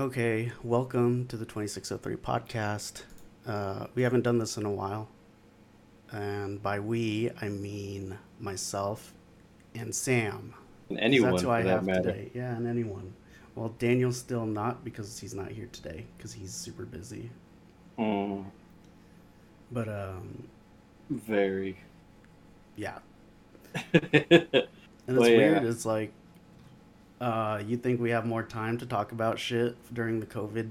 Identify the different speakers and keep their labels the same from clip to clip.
Speaker 1: Okay, welcome to the 2603 podcast. Uh, we haven't done this in a while. And by we, I mean myself and Sam.
Speaker 2: And anyone
Speaker 1: That's who I
Speaker 2: that
Speaker 1: have
Speaker 2: matter.
Speaker 1: today. Yeah, and anyone. Well, Daniel's still not because he's not here today because he's super busy.
Speaker 2: Mm,
Speaker 1: But um,
Speaker 2: very.
Speaker 1: yeah, and it's
Speaker 2: Well, yeah.
Speaker 1: weird. It's like uh, you think we have more time to talk about shit during the COVID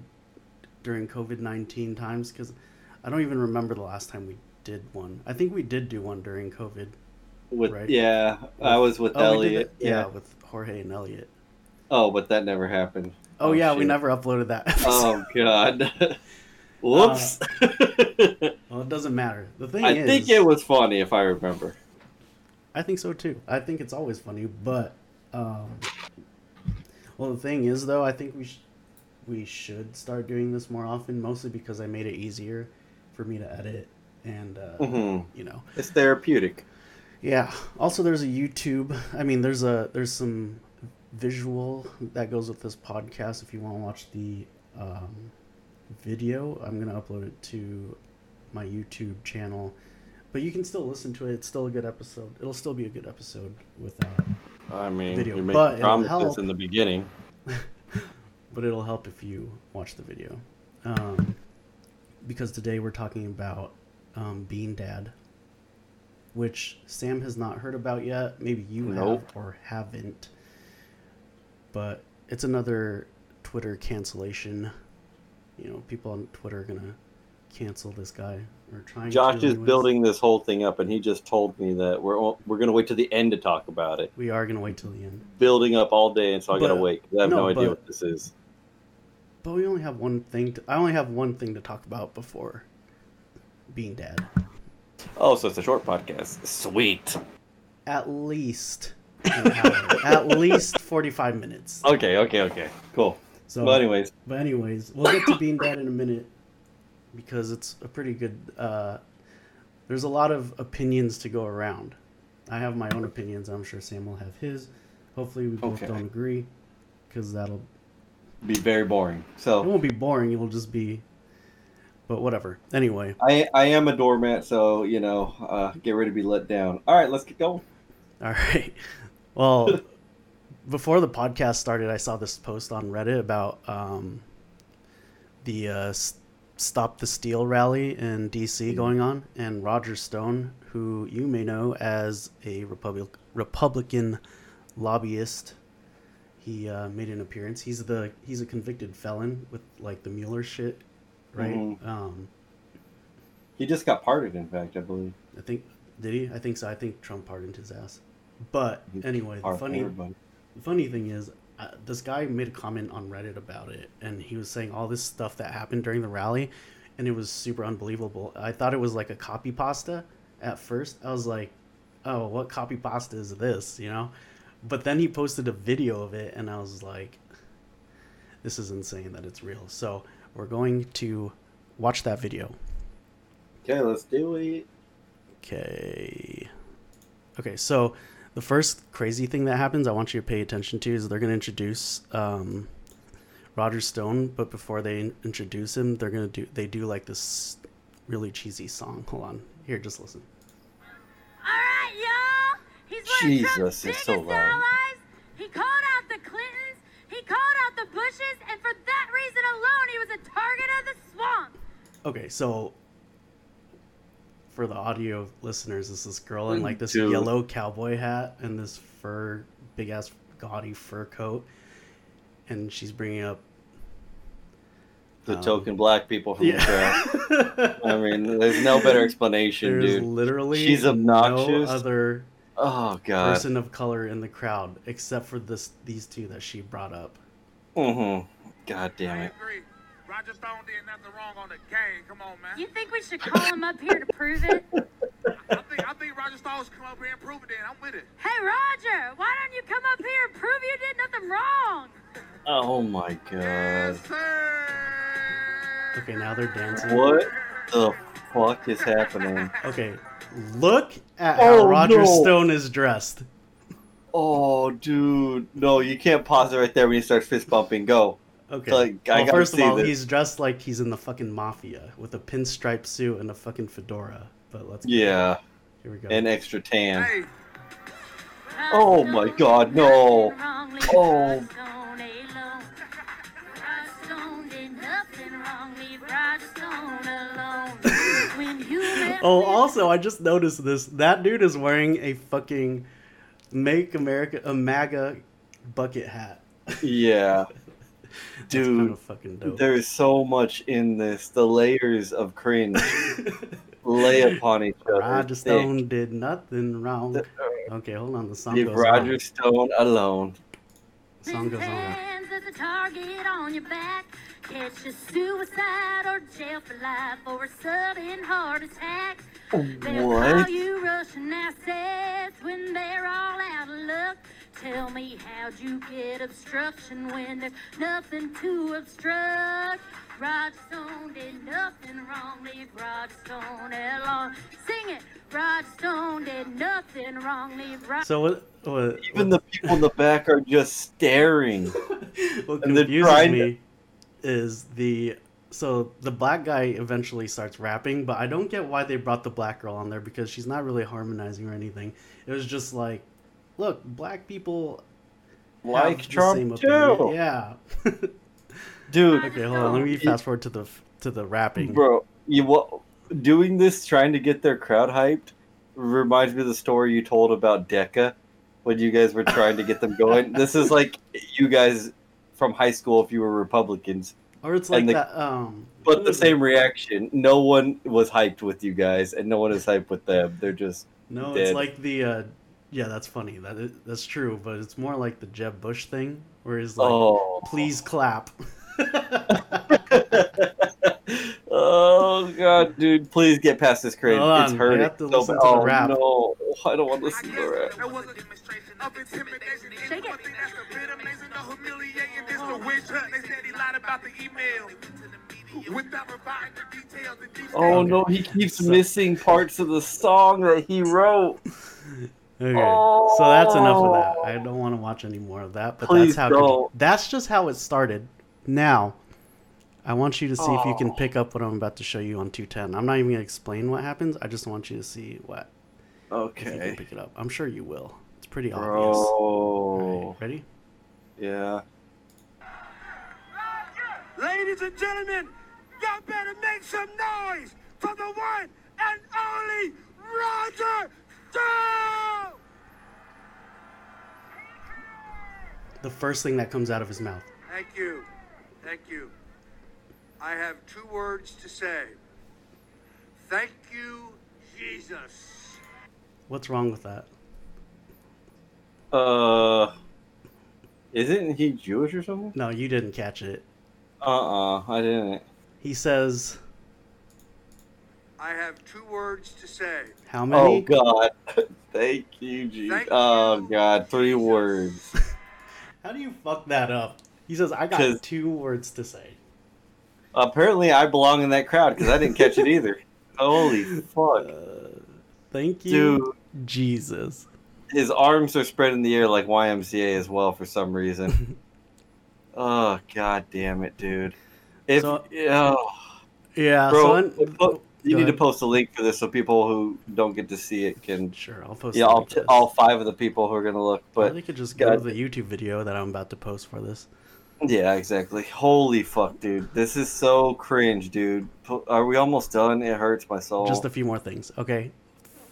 Speaker 1: during COVID nineteen times because I don't even remember the last time we did one. I think we did do one during COVID.
Speaker 2: with
Speaker 1: Right.
Speaker 2: yeah, I was with
Speaker 1: Oh,
Speaker 2: Elliot.
Speaker 1: it- yeah, with Jorge and Elliot.
Speaker 2: Oh, but that never happened.
Speaker 1: Oh, yeah, we never uploaded that.
Speaker 2: Oh god. Whoops.
Speaker 1: well, it doesn't matter. The thing
Speaker 2: I
Speaker 1: is,
Speaker 2: think it was funny if I remember.
Speaker 1: I think so too. I think it's always funny, but um, well, the thing is though, I think we sh- we should start doing this more often, mostly because I made it easier for me to edit and uh,
Speaker 2: Mhm.
Speaker 1: you know,
Speaker 2: It's therapeutic.
Speaker 1: yeah. Also, there's a YouTube. I mean, there's a there's some visual that goes with this podcast. If you want to watch the um, video, I'm gonna upload it to my YouTube channel. But you can still listen to it. It's still a good episode. It'll still be a good episode without.
Speaker 2: I mean,
Speaker 1: Video,
Speaker 2: you
Speaker 1: but
Speaker 2: make
Speaker 1: it'll
Speaker 2: promises in the beginning.
Speaker 1: but it'll help if you watch the video. Um, because today we're talking about um, Bean Dad, which Sam has not heard about yet. Maybe you
Speaker 2: Nope.
Speaker 1: have or haven't. But it's another Twitter cancellation. You know, people on Twitter are gonna cancel this guy or trying.
Speaker 2: Josh
Speaker 1: to
Speaker 2: is building this whole thing up, and he just told me that we're all- we're gonna wait to the end to talk about it.
Speaker 1: We are gonna wait till the end.
Speaker 2: Building up all day, and so I gotta wait. I have
Speaker 1: no,
Speaker 2: no, idea
Speaker 1: but-
Speaker 2: what this is.
Speaker 1: But we only have one thing. To, I only have one thing to talk about before Bean Dad.
Speaker 2: Oh, so it's a short podcast. Sweet.
Speaker 1: at least at least 45 minutes
Speaker 2: Okay, okay, okay. Cool.
Speaker 1: so
Speaker 2: well, anyways,
Speaker 1: but anyways we'll get to Bean Dad in a minute because it's a pretty good uh there's a lot of opinions to go around i have my own opinions i'm sure sam will have his hopefully we both
Speaker 2: Okay.
Speaker 1: don't agree because that'll
Speaker 2: be very boring. So it
Speaker 1: won't be boring it'll just be but whatever anyway
Speaker 2: I I am a doormat, so you know, uh, get ready to be let down. All right, let's get going.
Speaker 1: All right. Well, before the podcast started, I saw this post on Reddit about um, the uh, Stop the Steal rally in DC going on, and Roger Stone, who you may know as a Republic Republican lobbyist, he uh, made an appearance. He's the he's a convicted felon with like the Mueller shit, right?
Speaker 2: Mhm.
Speaker 1: Um,
Speaker 2: He just got pardoned, in fact, I believe.
Speaker 1: I think did he? I think so. I think Trump pardoned his ass. But anyway, the funny. The funny thing is, uh, this guy made a comment on Reddit about it, and he was saying all this stuff that happened during the rally, and it was super unbelievable. I thought it was like a copy pasta at first. I was like, "Oh, what copy pasta is this?" You know. But then he posted a video of it, and I was like, "This is insane that it's real." So we're going to watch that video.
Speaker 2: Okay, let's do it.
Speaker 1: Okay. Okay, so the first crazy thing that happens, I want you to pay attention to, is they're going to introduce um, Roger Stone, but before they introduce him, they're going to do they do like this really cheesy song. Hold on, here, just listen.
Speaker 3: All right, y'all. He's one
Speaker 2: Jesus,
Speaker 3: of Trump's biggest
Speaker 2: so loud.
Speaker 3: allies. He called out the Clintons. He called out the Bushes, and for that reason alone, he was a target of the swamp.
Speaker 1: Okay, so for the audio listeners, is this girl in like this
Speaker 2: Dude.
Speaker 1: yellow cowboy hat and this fur, big ass gaudy fur coat, and she's bringing up
Speaker 2: The
Speaker 1: Um,
Speaker 2: token black people from the crowd. I mean, there's no better explanation,
Speaker 1: There's
Speaker 2: dude.
Speaker 1: literally
Speaker 2: She's obnoxious.
Speaker 1: no other
Speaker 2: Oh god.
Speaker 1: person of color in the crowd except for this these two that she brought up.
Speaker 2: Mm-hmm. God damn
Speaker 4: I
Speaker 2: it.
Speaker 4: agree. Roger Stone did nothing wrong on the game. Come on, man.
Speaker 3: You think we should call him up here to prove it?
Speaker 4: I think I think Roger Stone should come up here and prove it. Then I'm with it.
Speaker 3: Hey, Roger, why don't you come up here and prove you did nothing wrong?
Speaker 2: Oh my god.
Speaker 4: Yes, sir.
Speaker 1: Okay, now they're dancing.
Speaker 2: What the fuck is happening?
Speaker 1: Okay, look at how
Speaker 2: Oh,
Speaker 1: Roger
Speaker 2: no.
Speaker 1: Stone is dressed.
Speaker 2: Oh, dude. No, you can't pause it right there when you start fist bumping. Go.
Speaker 1: Okay.
Speaker 2: Like,
Speaker 1: well,
Speaker 2: gotta
Speaker 1: first of all,
Speaker 2: this.
Speaker 1: he's dressed like he's in the fucking mafia with a pinstripe suit and a fucking fedora. But let's
Speaker 2: Yeah,
Speaker 1: here we go.
Speaker 2: and extra tan.
Speaker 4: Hey,
Speaker 2: Oh my God, no. Oh.
Speaker 1: oh, also, I just noticed this. That dude is wearing a fucking "Make America a MAGA" bucket hat.
Speaker 2: Yeah,
Speaker 1: That's
Speaker 2: dude.
Speaker 1: kind of fucking dope.
Speaker 2: There's so much in this. The layers of cringe lay upon each other.
Speaker 1: Roger
Speaker 2: thick.
Speaker 1: Stone did nothing wrong.
Speaker 2: The- uh,
Speaker 1: Okay, hold on. The song
Speaker 2: Leave
Speaker 1: goes
Speaker 2: Roger
Speaker 1: on.
Speaker 2: Stone alone.
Speaker 1: The song goes on.
Speaker 3: A target on your back. Catch a suicide or jail for life or a sudden heart attack. They'll
Speaker 2: What?
Speaker 3: call you Russian assets when they're all out of luck. Tell me how'd you get obstruction when there's nothing to obstruct? Roger Stone did nothing wrong. Leave Roger Stone alone. Sing it. Roger Stone did nothing wrong. Leave Roger.
Speaker 1: So what? What,
Speaker 2: Even the people in the back are just staring.
Speaker 1: what
Speaker 2: and
Speaker 1: confuses
Speaker 2: trying to-
Speaker 1: me is the so the black guy eventually starts rapping, but I don't get why they brought the black girl on there because she's not really harmonizing or anything. It was just like, look, black people have
Speaker 2: Like
Speaker 1: the
Speaker 2: Trump
Speaker 1: same
Speaker 2: too.
Speaker 1: opinion. Yeah.
Speaker 2: Dude,
Speaker 1: okay, hold on. Let me fast forward to the to the rapping.
Speaker 2: bro, you what? Doing this, trying to get their crowd hyped, reminds me of the story you told about Decca when you guys were trying to get them going. this is like you guys from high school if you were Republicans,
Speaker 1: Or it's like
Speaker 2: the-
Speaker 1: that. Um,
Speaker 2: but the
Speaker 1: was it?
Speaker 2: same reaction. No one was hyped with you guys, and no one is hyped with them. They're just
Speaker 1: No,
Speaker 2: dead.
Speaker 1: it's like the. Uh, yeah, that's funny. That is, that's true, but it's more like the Jeb Bush thing, where he's like,
Speaker 2: oh,
Speaker 1: "Please clap."
Speaker 2: oh god, dude! Please get past this cringe.
Speaker 1: Hold
Speaker 2: it's
Speaker 1: on, I
Speaker 2: hurting.
Speaker 1: have to
Speaker 2: so
Speaker 1: listen
Speaker 2: bad.
Speaker 1: to the
Speaker 2: oh
Speaker 1: rap.
Speaker 2: no, I don't want to listen to
Speaker 4: guess
Speaker 2: the rap.
Speaker 4: there was a demonstration of intimidation.
Speaker 3: Shake it.
Speaker 4: One thing that's a bit amazing, the humiliating, this the witch hunt. They said he lied about the email. Without providing the details, the details.
Speaker 2: Oh no, he keeps missing parts of the song that he wrote.
Speaker 1: Okay, so that's enough of that.
Speaker 2: Oh.
Speaker 1: I don't want to watch any more of that. But
Speaker 2: Please
Speaker 1: that's how
Speaker 2: don't.
Speaker 1: that's just how it started. Now, I want you to see if you can
Speaker 2: Oh.
Speaker 1: pick up what I'm about to show you on 210. I'm not even gonna explain what happens. I just want you to see what if you can
Speaker 2: Okay,
Speaker 1: pick it up. I'm sure you will. It's pretty obvious. Right, ready?
Speaker 2: Yeah.
Speaker 4: Ladies and gentlemen, y'all better make some noise for the one and only Roger Stone!
Speaker 1: The first thing that comes out of his mouth.
Speaker 4: Thank you. Thank you. I have two words to say. Thank you, Jesus.
Speaker 1: What's wrong with that?
Speaker 2: Uh, isn't he Jewish or something?
Speaker 1: No, you didn't catch it.
Speaker 2: Uh uh I didn't.
Speaker 1: He says,
Speaker 4: I have two words to say.
Speaker 1: "How many? Oh?
Speaker 2: God, thank you, Jesus.
Speaker 4: Thank
Speaker 2: Oh
Speaker 4: you,
Speaker 2: God, three
Speaker 4: Jesus.
Speaker 2: words.
Speaker 1: How do you fuck that up? He says, "I got two words to say."
Speaker 2: Apparently, I belong in that crowd because I didn't catch it either. Holy fuck,
Speaker 1: Uh, thank you,
Speaker 2: dude!
Speaker 1: Jesus.
Speaker 2: His arms are spread in the air like YMCA as well for some reason. oh God damn it, dude! If
Speaker 1: So-
Speaker 2: oh,
Speaker 1: Yeah,
Speaker 2: bro,
Speaker 1: so un-
Speaker 2: po- you
Speaker 1: go
Speaker 2: need to post a link for this so people who don't get to see it can.
Speaker 1: Sure, I'll post.
Speaker 2: Yeah,
Speaker 1: the
Speaker 2: all,
Speaker 1: link to this.
Speaker 2: all five of the people who are gonna look, but
Speaker 1: they could just go to the YouTube video that I'm about to post for this.
Speaker 2: Yeah, exactly. Holy fuck, dude. This is so cringe, dude. Are we almost done? It hurts my soul.
Speaker 1: Just a few more things, okay?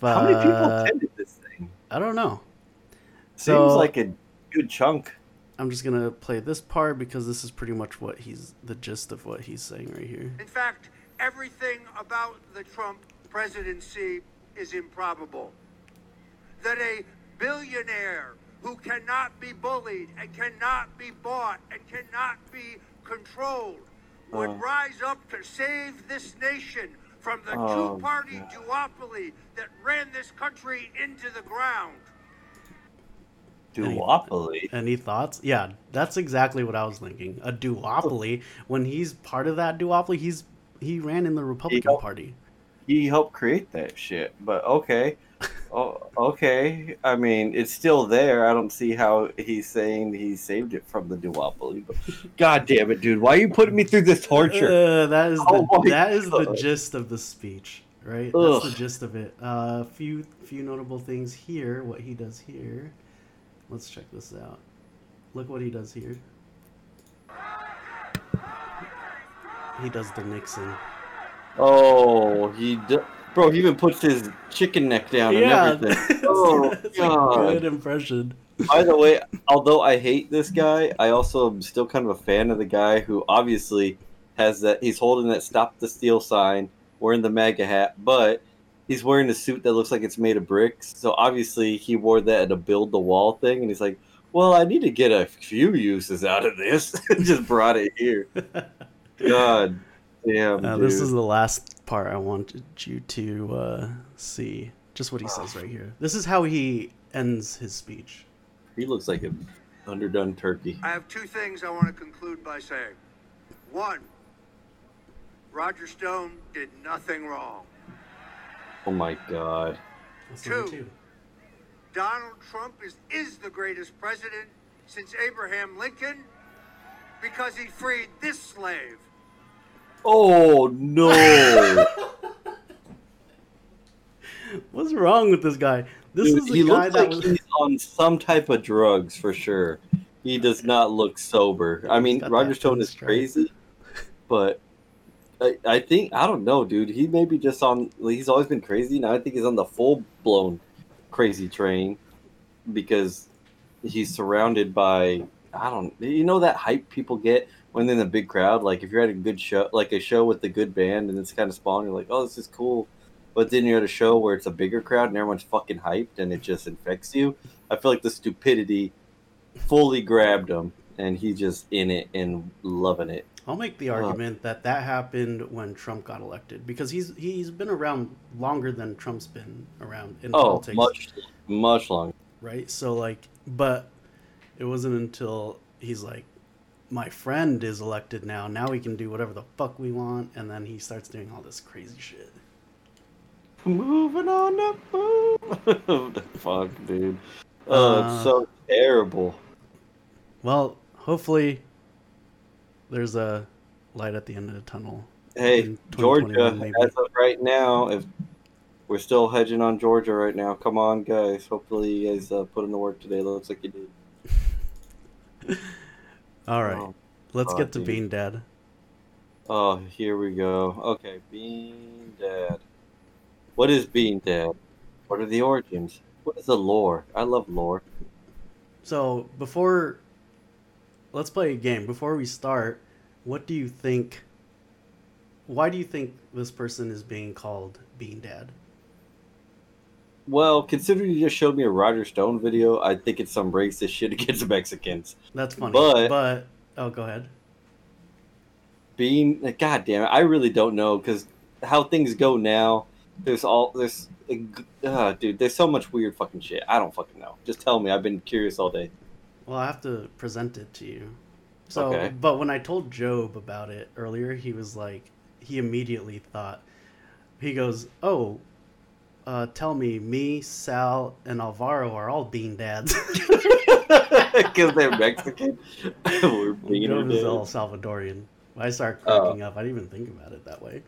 Speaker 2: How many people
Speaker 1: Uh,
Speaker 2: attended this thing?
Speaker 1: I don't know.
Speaker 2: Seems
Speaker 1: so-
Speaker 2: like a good chunk.
Speaker 1: I'm just gonna play this part because this is pretty much what he's the gist of what he's saying right here.
Speaker 4: In fact, everything about the Trump presidency is improbable. That a billionaire who cannot be bullied and cannot be bought and cannot be controlled would
Speaker 2: Uh.
Speaker 4: rise up to save this nation from the
Speaker 2: Oh,
Speaker 4: two party
Speaker 2: God.
Speaker 4: duopoly that ran this country into the ground.
Speaker 2: Duopoly.
Speaker 1: Any thoughts? Yeah, that's exactly what I was thinking. A duopoly. When he's part of that duopoly, he's he ran in the Republican
Speaker 2: helped-
Speaker 1: Party.
Speaker 2: He helped create that shit. But okay. Oh, okay. I mean, it's still there. I don't see how he's saying he saved it from the duopoly. But God damn it, dude! Why are you putting me through this torture?
Speaker 1: Uh, that is
Speaker 2: Oh
Speaker 1: the, that is the gist of the speech, right? That's the gist of it. A uh, few few notable things here. What he does here. Let's check this out. Look what he does here. He does the Nixon.
Speaker 2: Oh, he, d- bro, he even puts his chicken neck down
Speaker 1: yeah,
Speaker 2: and everything. Oh,
Speaker 1: that's
Speaker 2: God.
Speaker 1: a good impression.
Speaker 2: By the way, although I hate this guy, I also am still kind of a fan of the guy who obviously has that. He's holding that "Stop the Steal" sign, wearing the MAGA hat, but he's wearing a suit that looks like it's made of bricks. So obviously he wore that at a build the wall thing, and he's like, "Well, I need to get a few uses out of this." Just brought it here. God damn.
Speaker 1: Uh, this is the last part I wanted you to uh, see. Just what he says right here. This is how he ends his speech.
Speaker 2: He looks like an underdone turkey.
Speaker 4: I have two things I want to conclude by saying. One, Roger Stone did nothing wrong.
Speaker 2: Oh my god.
Speaker 4: Two.
Speaker 1: two.
Speaker 4: Donald Trump is, is the greatest president since Abraham Lincoln because he freed this slave.
Speaker 2: Oh no.
Speaker 1: What's wrong with this guy? This
Speaker 2: Dude,
Speaker 1: is
Speaker 2: he
Speaker 1: guy
Speaker 2: looks
Speaker 1: that
Speaker 2: like
Speaker 1: was.
Speaker 2: he's on some type of drugs for sure. He does not look sober. I mean, Roger Stone is crazy, but I, I think I don't know, dude. He may be just on. He's always been crazy. Now I think he's on the full blown crazy train because he's surrounded by I don't. You know that hype people get when in a big crowd. Like if you're at a good show, like a show with a good band, and it's kind of small, and you're like, oh, this is cool. But then you're at a show where it's a bigger crowd and everyone's fucking hyped and it just infects you. I feel like the stupidity fully grabbed him and he's just in it and loving it.
Speaker 1: I'll make the
Speaker 2: Uh.
Speaker 1: argument that that happened when Trump got elected because he's he's been around longer than Trump's been around in
Speaker 2: Oh,
Speaker 1: politics,
Speaker 2: much, much longer.
Speaker 1: right? So like, but it wasn't until he's like, my friend is elected now. Now we can do whatever the fuck we want, and then he starts doing all this crazy shit.
Speaker 2: Moving on move. the fuck, dude. Oh,
Speaker 1: Uh,
Speaker 2: it's so terrible.
Speaker 1: Well, hopefully, there's a light at the end of the tunnel.
Speaker 2: Hey, Georgia,
Speaker 1: maybe.
Speaker 2: as of right now, if we're still hedging on Georgia right now, come on, guys. Hopefully, you guys uh, put in the work today. Looks like you did.
Speaker 1: All right,
Speaker 2: Oh,
Speaker 1: let's
Speaker 2: God,
Speaker 1: get to
Speaker 2: dude.
Speaker 1: Bean Dad.
Speaker 2: Oh, here we go. Okay, Bean Dad. What is Bean Dad? What are the origins? What is the lore? I love lore.
Speaker 1: So before, let's play a game. Before we start, what do you think? Why do you think this person is being called Bean Dad?
Speaker 2: Well, considering you just showed me a Roger Stone video, I think it's some racist shit against Mexicans.
Speaker 1: That's funny.
Speaker 2: But-
Speaker 1: but oh, go ahead.
Speaker 2: Being, God damn it, I really don't know because how things go now. There's all there's, uh, dude. There's so much weird fucking shit. I don't fucking know. Just tell me. I've been curious all day.
Speaker 1: Well, I have to present it to you. So,
Speaker 2: Okay.
Speaker 1: but when I told Job about it earlier, he was like, he immediately thought, he goes, "Oh, uh, tell me, me, Sal, and Alvaro are all Bean Dads."
Speaker 2: Because they're Mexican. We're being
Speaker 1: Job is all Salvadorian. I start cracking up. I didn't even think about it that way.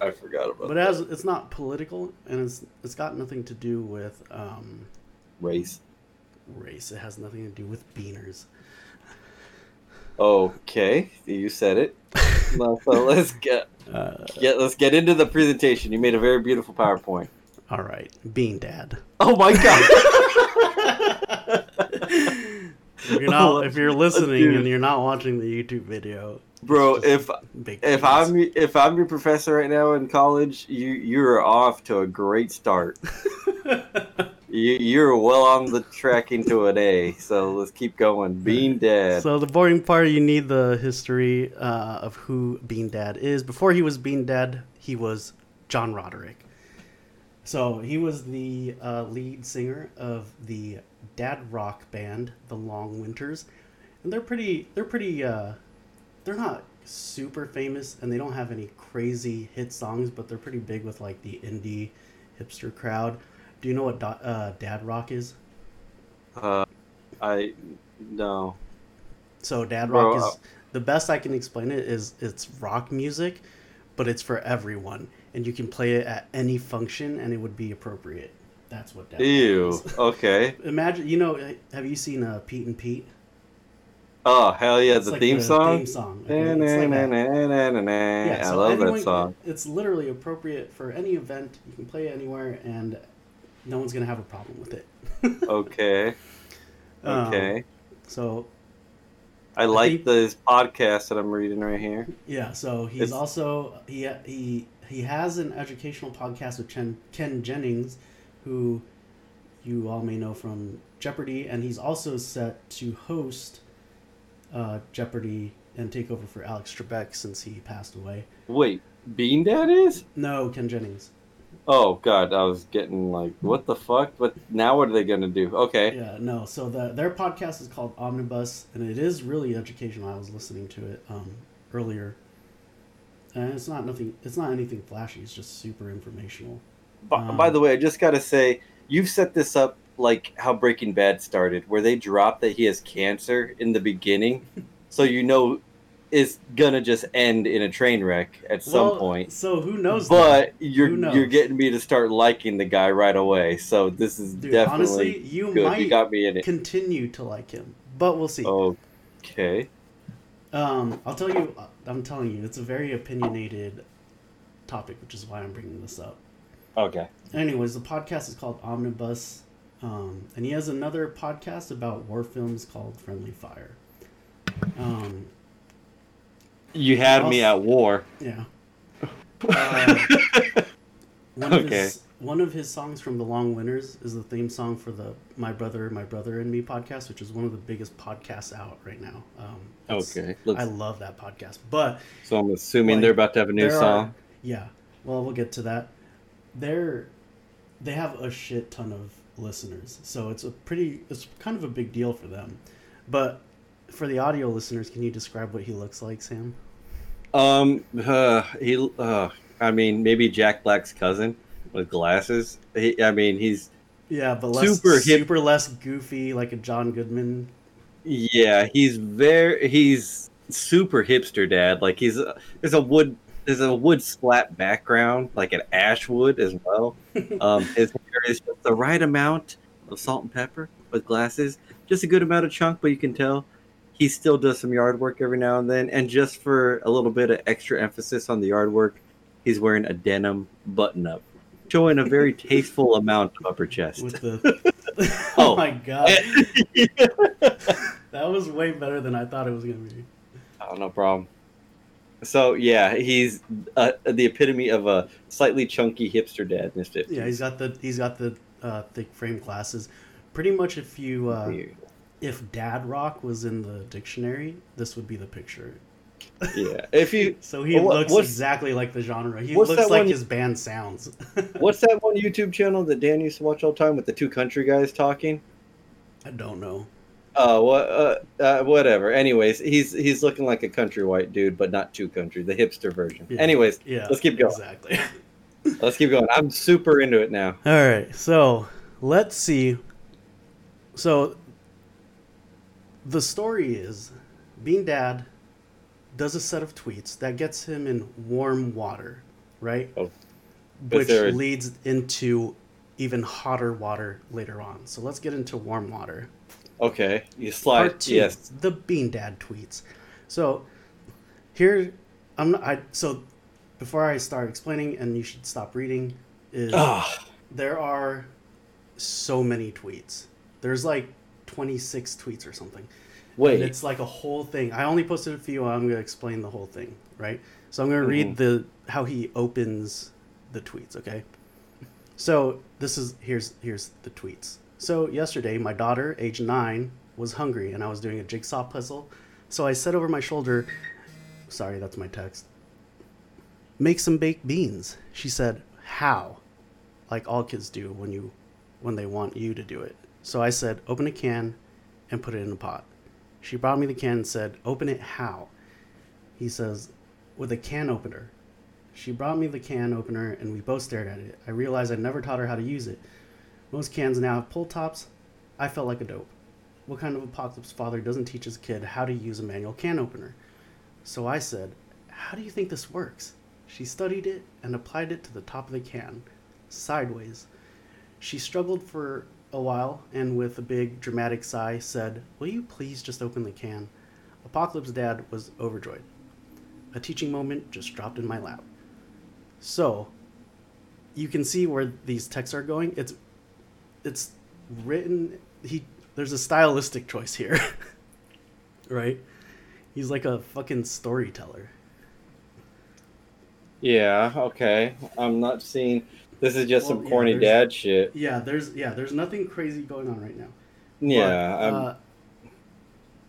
Speaker 2: I forgot about
Speaker 1: But it has, it's not political, and it's it's got nothing to do with um,
Speaker 2: race.
Speaker 1: race. It has nothing to do with beaners.
Speaker 2: Okay, you said it. So let's get
Speaker 1: Uh,
Speaker 2: get let's get into the presentation. You made a very beautiful PowerPoint.
Speaker 1: All right, Bean Dad.
Speaker 2: Oh my god,
Speaker 1: If you're not, if you're listening
Speaker 2: Dude.
Speaker 1: and you're not watching the YouTube video,
Speaker 2: bro! If if. I'm if I'm your professor right now in college, you you're off to a great start. You, you're well on the track into an A. So let's keep going. Bean Dad.
Speaker 1: so the boring part, you need the history uh, of who Bean Dad is. Before he was Bean Dad, he was John Roderick. So he was the uh, lead singer of the dad rock band, the Long Winters, and they're pretty. They're pretty. Uh, they're not super famous, and they don't have any crazy hit songs, but they're pretty big with like the indie hipster crowd. Do you know what do, uh, dad rock is?
Speaker 2: Uh, I no.
Speaker 1: So dad
Speaker 2: Bro,
Speaker 1: rock
Speaker 2: uh,
Speaker 1: is the best I can explain it is it's rock music, but it's for everyone, and you can play it at any function, and it would be appropriate. That's what dad
Speaker 2: Ew.
Speaker 1: is.
Speaker 2: Okay.
Speaker 1: Imagine, you know, have you seen uh, Pete and Pete?
Speaker 2: Oh hell yeah!
Speaker 1: It's
Speaker 2: The
Speaker 1: like
Speaker 2: theme
Speaker 1: the
Speaker 2: song.
Speaker 1: Theme song. It's.
Speaker 2: Na-na-na-na-na-na-na. I love that song.
Speaker 1: It's literally appropriate for any event. You can play it anywhere, and no one's gonna have a problem with it.
Speaker 2: Okay.
Speaker 1: Um,
Speaker 2: Okay.
Speaker 1: So
Speaker 2: I like
Speaker 1: think-
Speaker 2: this podcast that I'm reading right here.
Speaker 1: yeah, so he's
Speaker 2: It's-
Speaker 1: also he he he has an educational podcast with Ken, Ken Jennings, who you all may know from Jeopardy, and he's also set to host uh, Jeopardy and take over for Alex Trebek since he passed away.
Speaker 2: Wait, Bean Dad is?
Speaker 1: No, Ken Jennings.
Speaker 2: Oh god, I was getting like, what the fuck? But now what are they gonna do? Okay.
Speaker 1: Yeah, no. So the their podcast is called Omnibus, and it is really educational. I was listening to it um, earlier, and it's not nothing. It's not anything flashy. It's just super informational.
Speaker 2: By,
Speaker 1: Um,
Speaker 2: by the way, I just gotta say, you've set this up like how Breaking Bad started, where they drop that he has cancer in the beginning, so you know it's gonna just end in a train wreck at some
Speaker 1: Well,
Speaker 2: point.
Speaker 1: So who knows?
Speaker 2: But
Speaker 1: that?
Speaker 2: you're
Speaker 1: knows?
Speaker 2: you're getting me to start liking the guy right away. So this is
Speaker 1: Dude,
Speaker 2: definitely
Speaker 1: honestly, you
Speaker 2: good.
Speaker 1: might
Speaker 2: You got me in it.
Speaker 1: continue to like him, but we'll see.
Speaker 2: Okay.
Speaker 1: Um, I'll tell you. I'm telling you, it's a very opinionated topic, which is why I'm bringing this up.
Speaker 2: Okay.
Speaker 1: Anyways, the podcast is called Omnibus, um, and he has another podcast about war films called Friendly Fire. Um,
Speaker 2: You had me at war.
Speaker 1: yeah. Uh, one
Speaker 2: Okay.
Speaker 1: his one of his songs from The Long Winters is the theme song for the My Brother, My Brother and Me podcast, which is one of the biggest podcasts out right now. Um,
Speaker 2: Okay. Let's,
Speaker 1: I love that podcast, but
Speaker 2: so I'm assuming
Speaker 1: like,
Speaker 2: they're about to have a new
Speaker 1: there are-
Speaker 2: song.
Speaker 1: yeah. Well, we'll get to that. They're they have a shit ton of listeners, so it's a pretty it's kind of a big deal for them. But for the audio listeners, can you describe what he looks like, Sam?
Speaker 2: Um, uh, he, uh, I mean, maybe Jack Black's cousin with glasses. He, I mean, he's
Speaker 1: Yeah, but less
Speaker 2: Super
Speaker 1: super, less goofy, like a John Goodman.
Speaker 2: yeah, he's very, he's super hipster dad. Like he's there's a wood there's a wood splat background, like an ash wood as well. Um, his hair is just the right amount of salt and pepper with glasses, just a good amount of chunk, but you can tell he still does some yard work every now and then. And just for a little bit of extra emphasis on the yard work, he's wearing a denim button up, showing a very tasteful amount of upper chest.
Speaker 1: the
Speaker 2: Oh.
Speaker 1: oh my god that was way better than i thought it was gonna be
Speaker 2: Oh, no problem. So yeah, he's uh, the epitome of a slightly chunky hipster dad in his fifties.
Speaker 1: yeah he's got the he's got the uh, thick frame glasses pretty much if you uh, if dad rock was in the dictionary this would be the picture
Speaker 2: yeah. If you
Speaker 1: so he
Speaker 2: what-
Speaker 1: looks exactly like the genre he looks like
Speaker 2: one-
Speaker 1: his band sounds
Speaker 2: what's that one YouTube channel that Dan used to watch all the time with the two country guys talking?
Speaker 1: i don't know
Speaker 2: Uh, what? Uh, uh, whatever. Anyways, he's he's looking like a country white dude, but not too country, the hipster version.
Speaker 1: Yeah.
Speaker 2: Anyways,
Speaker 1: yeah
Speaker 2: Let's keep going.
Speaker 1: exactly
Speaker 2: let's keep going. I'm super into it now.
Speaker 1: All right, so let's see. So the story is Bean Dad does a set of tweets that gets him in warm water, right?
Speaker 2: Oh.
Speaker 1: Which
Speaker 2: a-
Speaker 1: leads into even hotter water later on. So let's get into warm water.
Speaker 2: Okay, you slide.
Speaker 1: Part two,
Speaker 2: Yes.
Speaker 1: the Bean Dad tweets. So here, I'm not. I, so before I start explaining, and you should stop reading, is
Speaker 2: Ah,
Speaker 1: there are so many tweets. There's like 26 tweets or something.
Speaker 2: Wait.
Speaker 1: And it's like a whole thing. I only posted a few. I'm going to explain the whole thing, right? So I'm going to mm-hmm. read the how he opens the tweets, okay? So this is here's here's the tweets. So yesterday, my daughter, age nine, was hungry, and I was doing a jigsaw puzzle. So I said over my shoulder, "Sorry, that's my text." Make some baked beans. She said, "How?" Like all kids do when you when they want you to do it. So I said, "Open a can and put it in a pot." She brought me the can and said, "Open it how?" He says, "With a can opener." She brought me the can opener and we both stared at it. I realized I'd never taught her how to use it. Most cans now have pull tops. I felt like a dope. What kind of apocalypse father doesn't teach his kid how to use a manual can opener? So I said, How do you think this works? She studied it and applied it to the top of the can, sideways. She struggled for a while and, with a big dramatic sigh, said, Will you please just open the can? Apocalypse Dad was overjoyed. A teaching moment just dropped in my lap. So, you can see where these texts are going. It's it's written he there's a stylistic choice here. right? He's like a fucking storyteller.
Speaker 2: Yeah, okay. I'm not seeing. This is just
Speaker 1: Well,
Speaker 2: some corny
Speaker 1: there's-
Speaker 2: dad shit.
Speaker 1: Yeah, there's yeah, there's nothing crazy going on right now.
Speaker 2: Yeah,
Speaker 1: But, uh,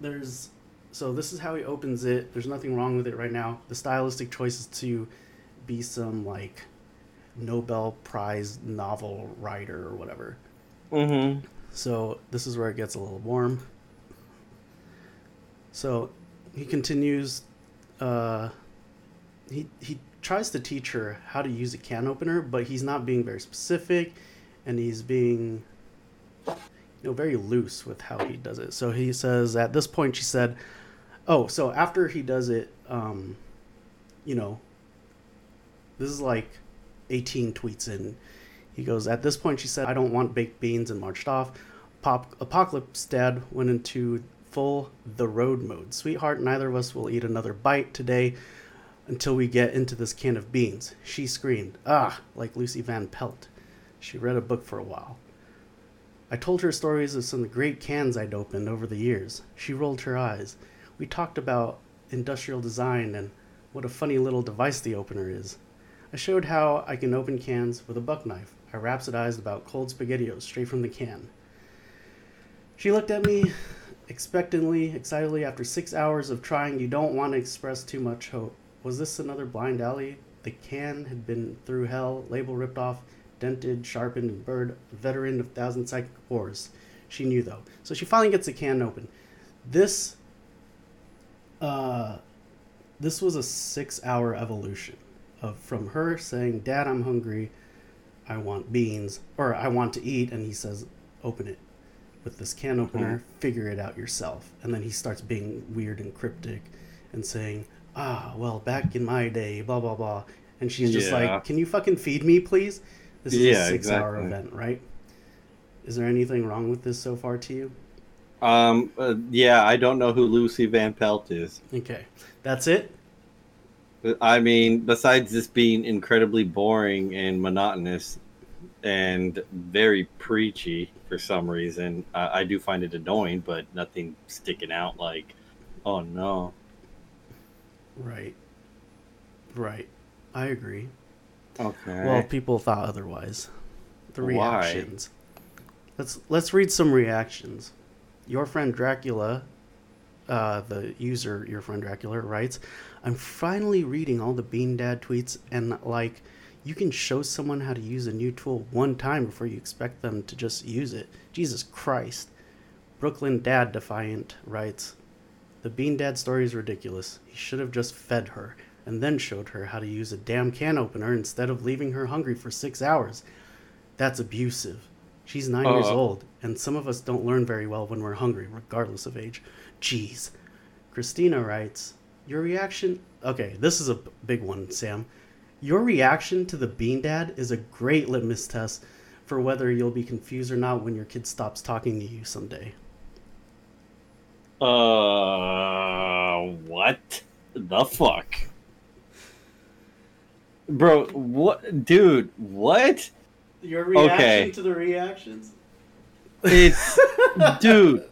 Speaker 1: there's so this is how he opens it. There's nothing wrong with it right now. The stylistic choice is to be some like Nobel Prize novel writer or whatever.
Speaker 2: mm-hmm.
Speaker 1: So this is where it gets a little warm. So he continues. Uh, he he tries to teach her how to use a can opener, but he's not being very specific, and he's being, you know, very loose with how he does it. So he says at this point she said, "Oh, so after he does it, um, you know, this is like 18 tweets in." He goes, At this point, she said, I don't want baked beans and marched off. Pop- Apocalypse Dad went into full the road mode. Sweetheart, neither of us will eat another bite today until we get into this can of beans. She screamed, Ah, like Lucy Van Pelt. She read a book for a while. I told her stories of some of the great cans I'd opened over the years. She rolled her eyes. We talked about industrial design and what a funny little device the opener is. I showed how I can open cans with a buck knife. I rhapsodized about cold spaghettios straight from the can. She looked at me expectantly, excitedly. After six hours of trying, you don't want to express too much hope. Was this another blind alley? The can had been through hell, label ripped off, dented, sharpened, and burned. Veteran of thousand psychic wars. She knew though, so she finally gets the can open. This, uh, this was a six-hour evolution of from her saying, "Dad, I'm hungry. I want beans, or I want to eat," and he says, "Open it." With this can opener, figure it out yourself. And then he starts being weird and cryptic and saying, Ah, well, back in my day, blah, blah, blah. And she's just
Speaker 2: Yeah.
Speaker 1: like, Can you fucking feed me, please? This is
Speaker 2: Yeah,
Speaker 1: a six hour
Speaker 2: exactly.
Speaker 1: event, right? Is there anything wrong with this so far to you?
Speaker 2: Um, uh, yeah, I don't know who Lucy Van Pelt is.
Speaker 1: Okay. That's it?
Speaker 2: I mean, besides this being incredibly boring and monotonous and very preachy for some reason, I, I do find it annoying, but nothing sticking out like, oh no.
Speaker 1: Right. Right. I agree.
Speaker 2: Okay.
Speaker 1: Well, people thought otherwise. The
Speaker 2: Why?
Speaker 1: reactions. Let's let's read some reactions. Your friend Dracula, uh, the user, your friend Dracula writes, "I'm finally reading all the Bean Dad tweets and like, you can show someone how to use a new tool one time before you expect them to just use it. Jesus Christ." Brooklyn Dad Defiant writes, the Bean Dad story is ridiculous. He should have just fed her and then showed her how to use a damn can opener instead of leaving her hungry for six hours. That's abusive. She's nine years
Speaker 2: Uh.
Speaker 1: old, and some of us don't learn very well when we're hungry, regardless of age. Jeez. Christina writes, Your reaction. Okay, this is a big one, Sam. Your reaction to the Bean Dad is a great litmus test for whether you'll be confused or not when your kid stops talking to you someday.
Speaker 2: Uh, what the fuck? Bro, what? Dude, what?
Speaker 1: Your
Speaker 2: reaction Okay.
Speaker 1: to the reactions?
Speaker 2: It's. dude.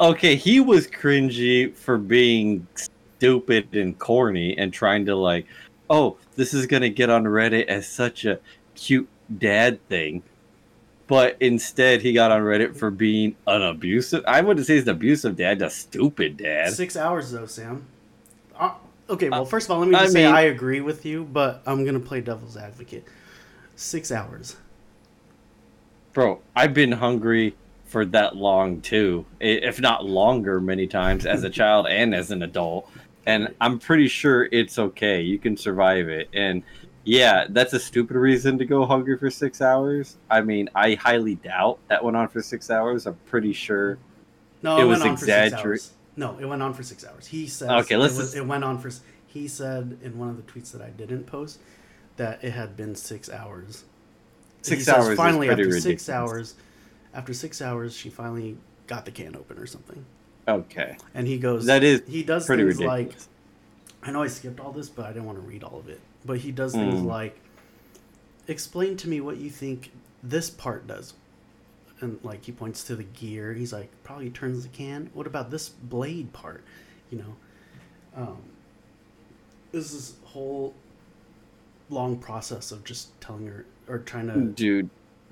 Speaker 2: Okay, he was cringy for being stupid and corny and trying to, like, oh, this is gonna get on Reddit as such a cute dad thing. But instead, he got on Reddit for being an abusive. I wouldn't say he's an abusive dad, a stupid dad.
Speaker 1: Six hours though, Sam. Uh, okay, well, first of all, let me
Speaker 2: I
Speaker 1: just say
Speaker 2: mean-
Speaker 1: I agree with you, but I'm gonna play devil's advocate. Six hours.
Speaker 2: Bro, I've been hungry for that long too, if not longer, many times as a child and as an adult. And I'm pretty sure it's okay. You can survive it. And yeah, that's a stupid reason to go hungry for six hours. I mean, I highly doubt that went on for six hours. I'm pretty sure.
Speaker 1: No,
Speaker 2: It
Speaker 1: it,
Speaker 2: was
Speaker 1: went on for six
Speaker 2: exaggerate-
Speaker 1: No, it went on for six hours. He said.
Speaker 2: Okay, let's
Speaker 1: it, was,
Speaker 2: just-
Speaker 1: it went on for. He said in one of the tweets that I didn't post that it had been six hours.
Speaker 2: Six
Speaker 1: says
Speaker 2: hours is
Speaker 1: Finally, after
Speaker 2: ridiculous.
Speaker 1: six hours, after six hours, she finally got the can open or something.
Speaker 2: Okay,
Speaker 1: And he goes.
Speaker 2: that is
Speaker 1: He does
Speaker 2: pretty
Speaker 1: things
Speaker 2: ridiculous.
Speaker 1: like. I know I skipped all this, but I didn't want to read all of it. But he does things
Speaker 2: Mm.
Speaker 1: like, explain to me what you think this part does. And like he points to the gear. He's like, probably turns the can. What about this blade part? You know, um, this is whole long process of just telling her or trying to
Speaker 2: dude.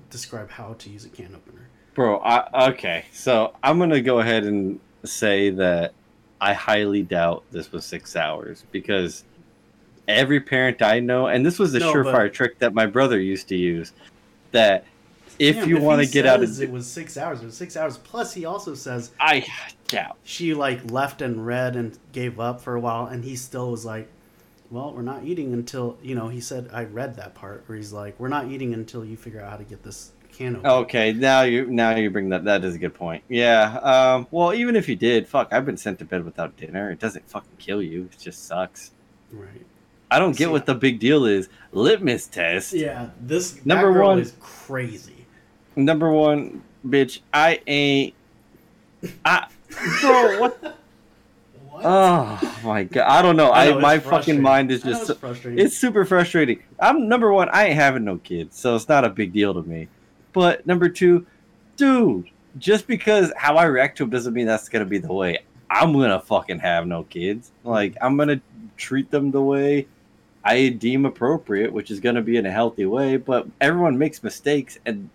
Speaker 1: describe how to use a can opener.
Speaker 2: Bro, I, okay. So I'm gonna go ahead and say that I highly doubt this was six hours because every parent I know, and this was a
Speaker 1: No,
Speaker 2: surefire
Speaker 1: but-
Speaker 2: trick that my brother used to use, that if
Speaker 1: Damn,
Speaker 2: you want to get out of,
Speaker 1: it was six hours. It was six hours. Plus, he also says
Speaker 2: I doubt.
Speaker 1: she like left and read and gave up for a while and he still was like well we're not eating until you know he said i read that part where he's like we're not eating until you figure out how to get this can open
Speaker 2: Okay, now you now you bring that. That is a good point. Yeah. Um. Well, even if you did, fuck, I've been sent to bed without dinner. It doesn't fucking kill you. It just sucks.
Speaker 1: right
Speaker 2: I don't get
Speaker 1: See,
Speaker 2: what the big deal is. Litmus test.
Speaker 1: yeah this
Speaker 2: Number one-
Speaker 1: is crazy
Speaker 2: Number one, bitch. I ain't. I. Bro, what?
Speaker 1: what
Speaker 2: Oh my god! I don't know.
Speaker 1: I
Speaker 2: I,
Speaker 1: know, it's
Speaker 2: my fucking mind is just.
Speaker 1: it's
Speaker 2: so-
Speaker 1: frustrating
Speaker 2: It's super frustrating. I'm number one. I ain't having no kids, so it's not a big deal to me. But number two, dude, just because how I react to them doesn't mean that's gonna be the way I'm gonna fucking have no kids. Like I'm gonna treat them the way I deem appropriate, which is gonna be in a healthy way. But everyone makes mistakes, and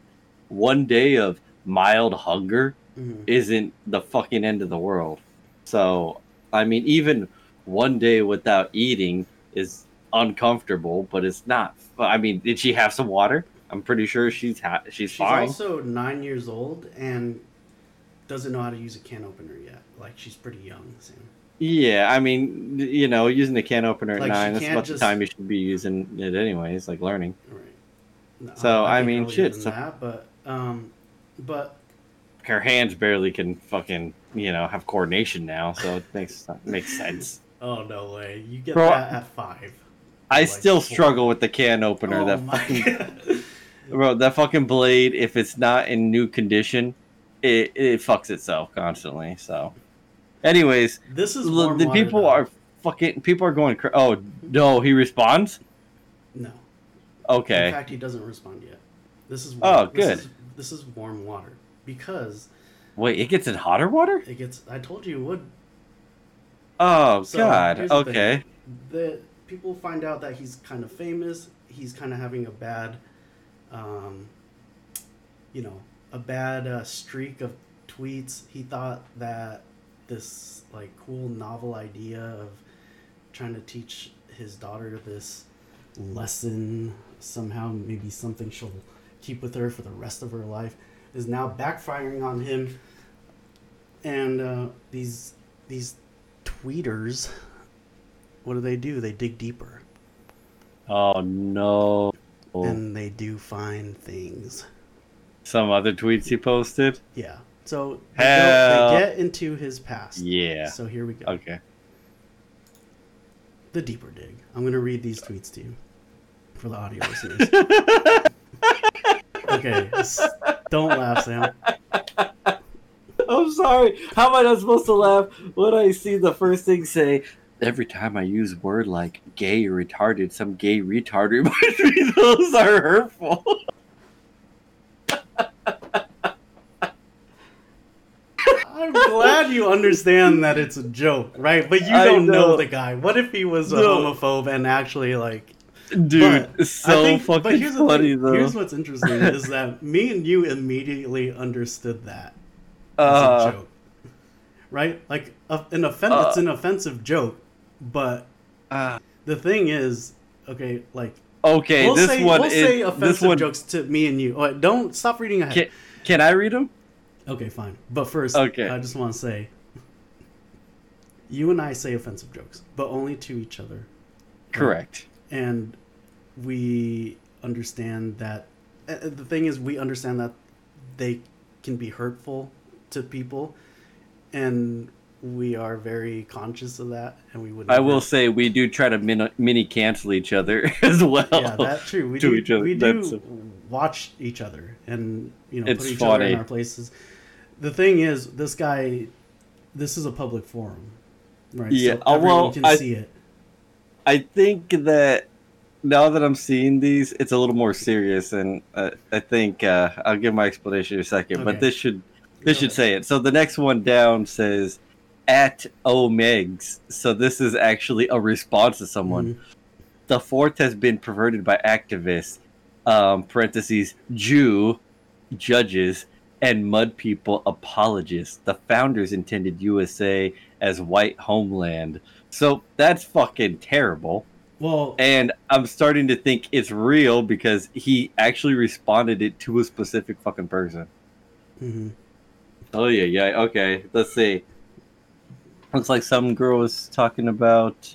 Speaker 2: one day of mild hunger
Speaker 1: Mhm.
Speaker 2: isn't the fucking end of the world. So, I mean, even one day without eating is uncomfortable, but it's not. I mean, did she have some water? I'm pretty sure she's ha- she's,
Speaker 1: she's
Speaker 2: fine.
Speaker 1: also nine years old and doesn't know how to use a can opener yet like she's pretty young Sam.
Speaker 2: Yeah, I mean, you know, using the can opener at
Speaker 1: Like,
Speaker 2: nine, that's
Speaker 1: can't
Speaker 2: about
Speaker 1: just-
Speaker 2: the time you should be using it anyways, like learning.
Speaker 1: right No,
Speaker 2: So, I
Speaker 1: think
Speaker 2: mean, shit, so-
Speaker 1: that, but um but
Speaker 2: Her hands barely can fucking, you know, have coordination now, so it makes makes sense.
Speaker 1: Oh no way! You get
Speaker 2: Bro,
Speaker 1: that at five.
Speaker 2: I
Speaker 1: Like
Speaker 2: still
Speaker 1: four.
Speaker 2: struggle with the can opener.
Speaker 1: Oh
Speaker 2: that fucking Bro, that fucking blade, if it's not in new condition, it, it fucks itself constantly. So, anyways,
Speaker 1: This is
Speaker 2: l- the people
Speaker 1: though.
Speaker 2: are fucking. People are going. Cra- oh no, he responds.
Speaker 1: no.
Speaker 2: Okay.
Speaker 1: In fact, he doesn't respond yet. This is
Speaker 2: Oh,
Speaker 1: this
Speaker 2: good.
Speaker 1: is- This is warm water because
Speaker 2: Wait, it gets in hotter water?
Speaker 1: it gets. I told you it would.
Speaker 2: Oh
Speaker 1: So,
Speaker 2: god.
Speaker 1: here's the.
Speaker 2: Okay.
Speaker 1: The people find out that he's kind of famous. He's kind of having a bad, um, you know, a bad uh, streak of tweets. He thought that this like cool novel idea of trying to teach his daughter this lesson. Somehow maybe something she'll keep with her for the rest of her life is now backfiring on him. And uh, these these tweeters what do they do? They dig deeper.
Speaker 2: Oh no.
Speaker 1: and they do find things.
Speaker 2: Some other tweets he posted.
Speaker 1: yeah so they, go, they get into his past
Speaker 2: Yeah.
Speaker 1: so here we go
Speaker 2: Okay.
Speaker 1: the deeper dig i'm going to read these tweets to you for the audio listeners okay don't laugh sam
Speaker 2: I'm sorry. How am I not supposed to laugh when I see the first thing say? Every time I use word like gay or retarded, some gay retard reminds me those are hurtful.
Speaker 1: I'm glad you understand that it's a joke, right? But you don't know.
Speaker 2: know.
Speaker 1: the guy. What if he was a
Speaker 2: No.
Speaker 1: homophobe and actually like
Speaker 2: Dude,
Speaker 1: But
Speaker 2: so
Speaker 1: think-
Speaker 2: fucking
Speaker 1: but here's
Speaker 2: funny
Speaker 1: thing,
Speaker 2: though.
Speaker 1: Here's what's interesting is that me and you immediately understood that as
Speaker 2: uh,
Speaker 1: a joke, right? Like a, an offen-
Speaker 2: Uh.
Speaker 1: it's an offensive joke, but
Speaker 2: uh,
Speaker 1: the thing is, okay, like
Speaker 2: okay,
Speaker 1: we'll
Speaker 2: this
Speaker 1: say
Speaker 2: one
Speaker 1: we'll
Speaker 2: is
Speaker 1: say
Speaker 2: this
Speaker 1: offensive
Speaker 2: one.
Speaker 1: jokes to me and you. Oh, don't stop reading ahead.
Speaker 2: Can, can I read them?
Speaker 1: Okay, fine. But first,
Speaker 2: Okay.
Speaker 1: I just want to say, you and I say offensive jokes, but only to each other.
Speaker 2: Correct.
Speaker 1: and we understand that. uh, uh, The thing is, we understand that they can be hurtful to people, and we are very conscious of that, and we would.
Speaker 2: I will say we do try to min- mini cancel each other as well.
Speaker 1: Yeah, that's true. We do.
Speaker 2: each other.
Speaker 1: We
Speaker 2: That's-
Speaker 1: do watch each other, and you know,
Speaker 2: It's
Speaker 1: put each other in our places. The thing is, this guy, this is a public forum, right?
Speaker 2: Yeah,
Speaker 1: so
Speaker 2: uh,
Speaker 1: everyone
Speaker 2: well,
Speaker 1: can
Speaker 2: I-
Speaker 1: see it.
Speaker 2: I think that now that I'm seeing these, it's a little more serious, and uh, I think uh, I'll give my explanation in a second. But this should this
Speaker 1: Go
Speaker 2: should
Speaker 1: ahead.
Speaker 2: say it. So the next one down says at Omegs. So this is actually a response to someone.
Speaker 1: Mhm.
Speaker 2: The fourth has been perverted by activists, um, parentheses, Jew, judges, and mud people apologists. The founders intended USA as white homeland. So that's fucking terrible.
Speaker 1: Well,
Speaker 2: And I'm starting to think it's real because he actually responded it to a specific fucking person.
Speaker 1: Mm-hmm.
Speaker 2: Oh yeah, yeah. Okay, let's see. Looks like some girl was talking about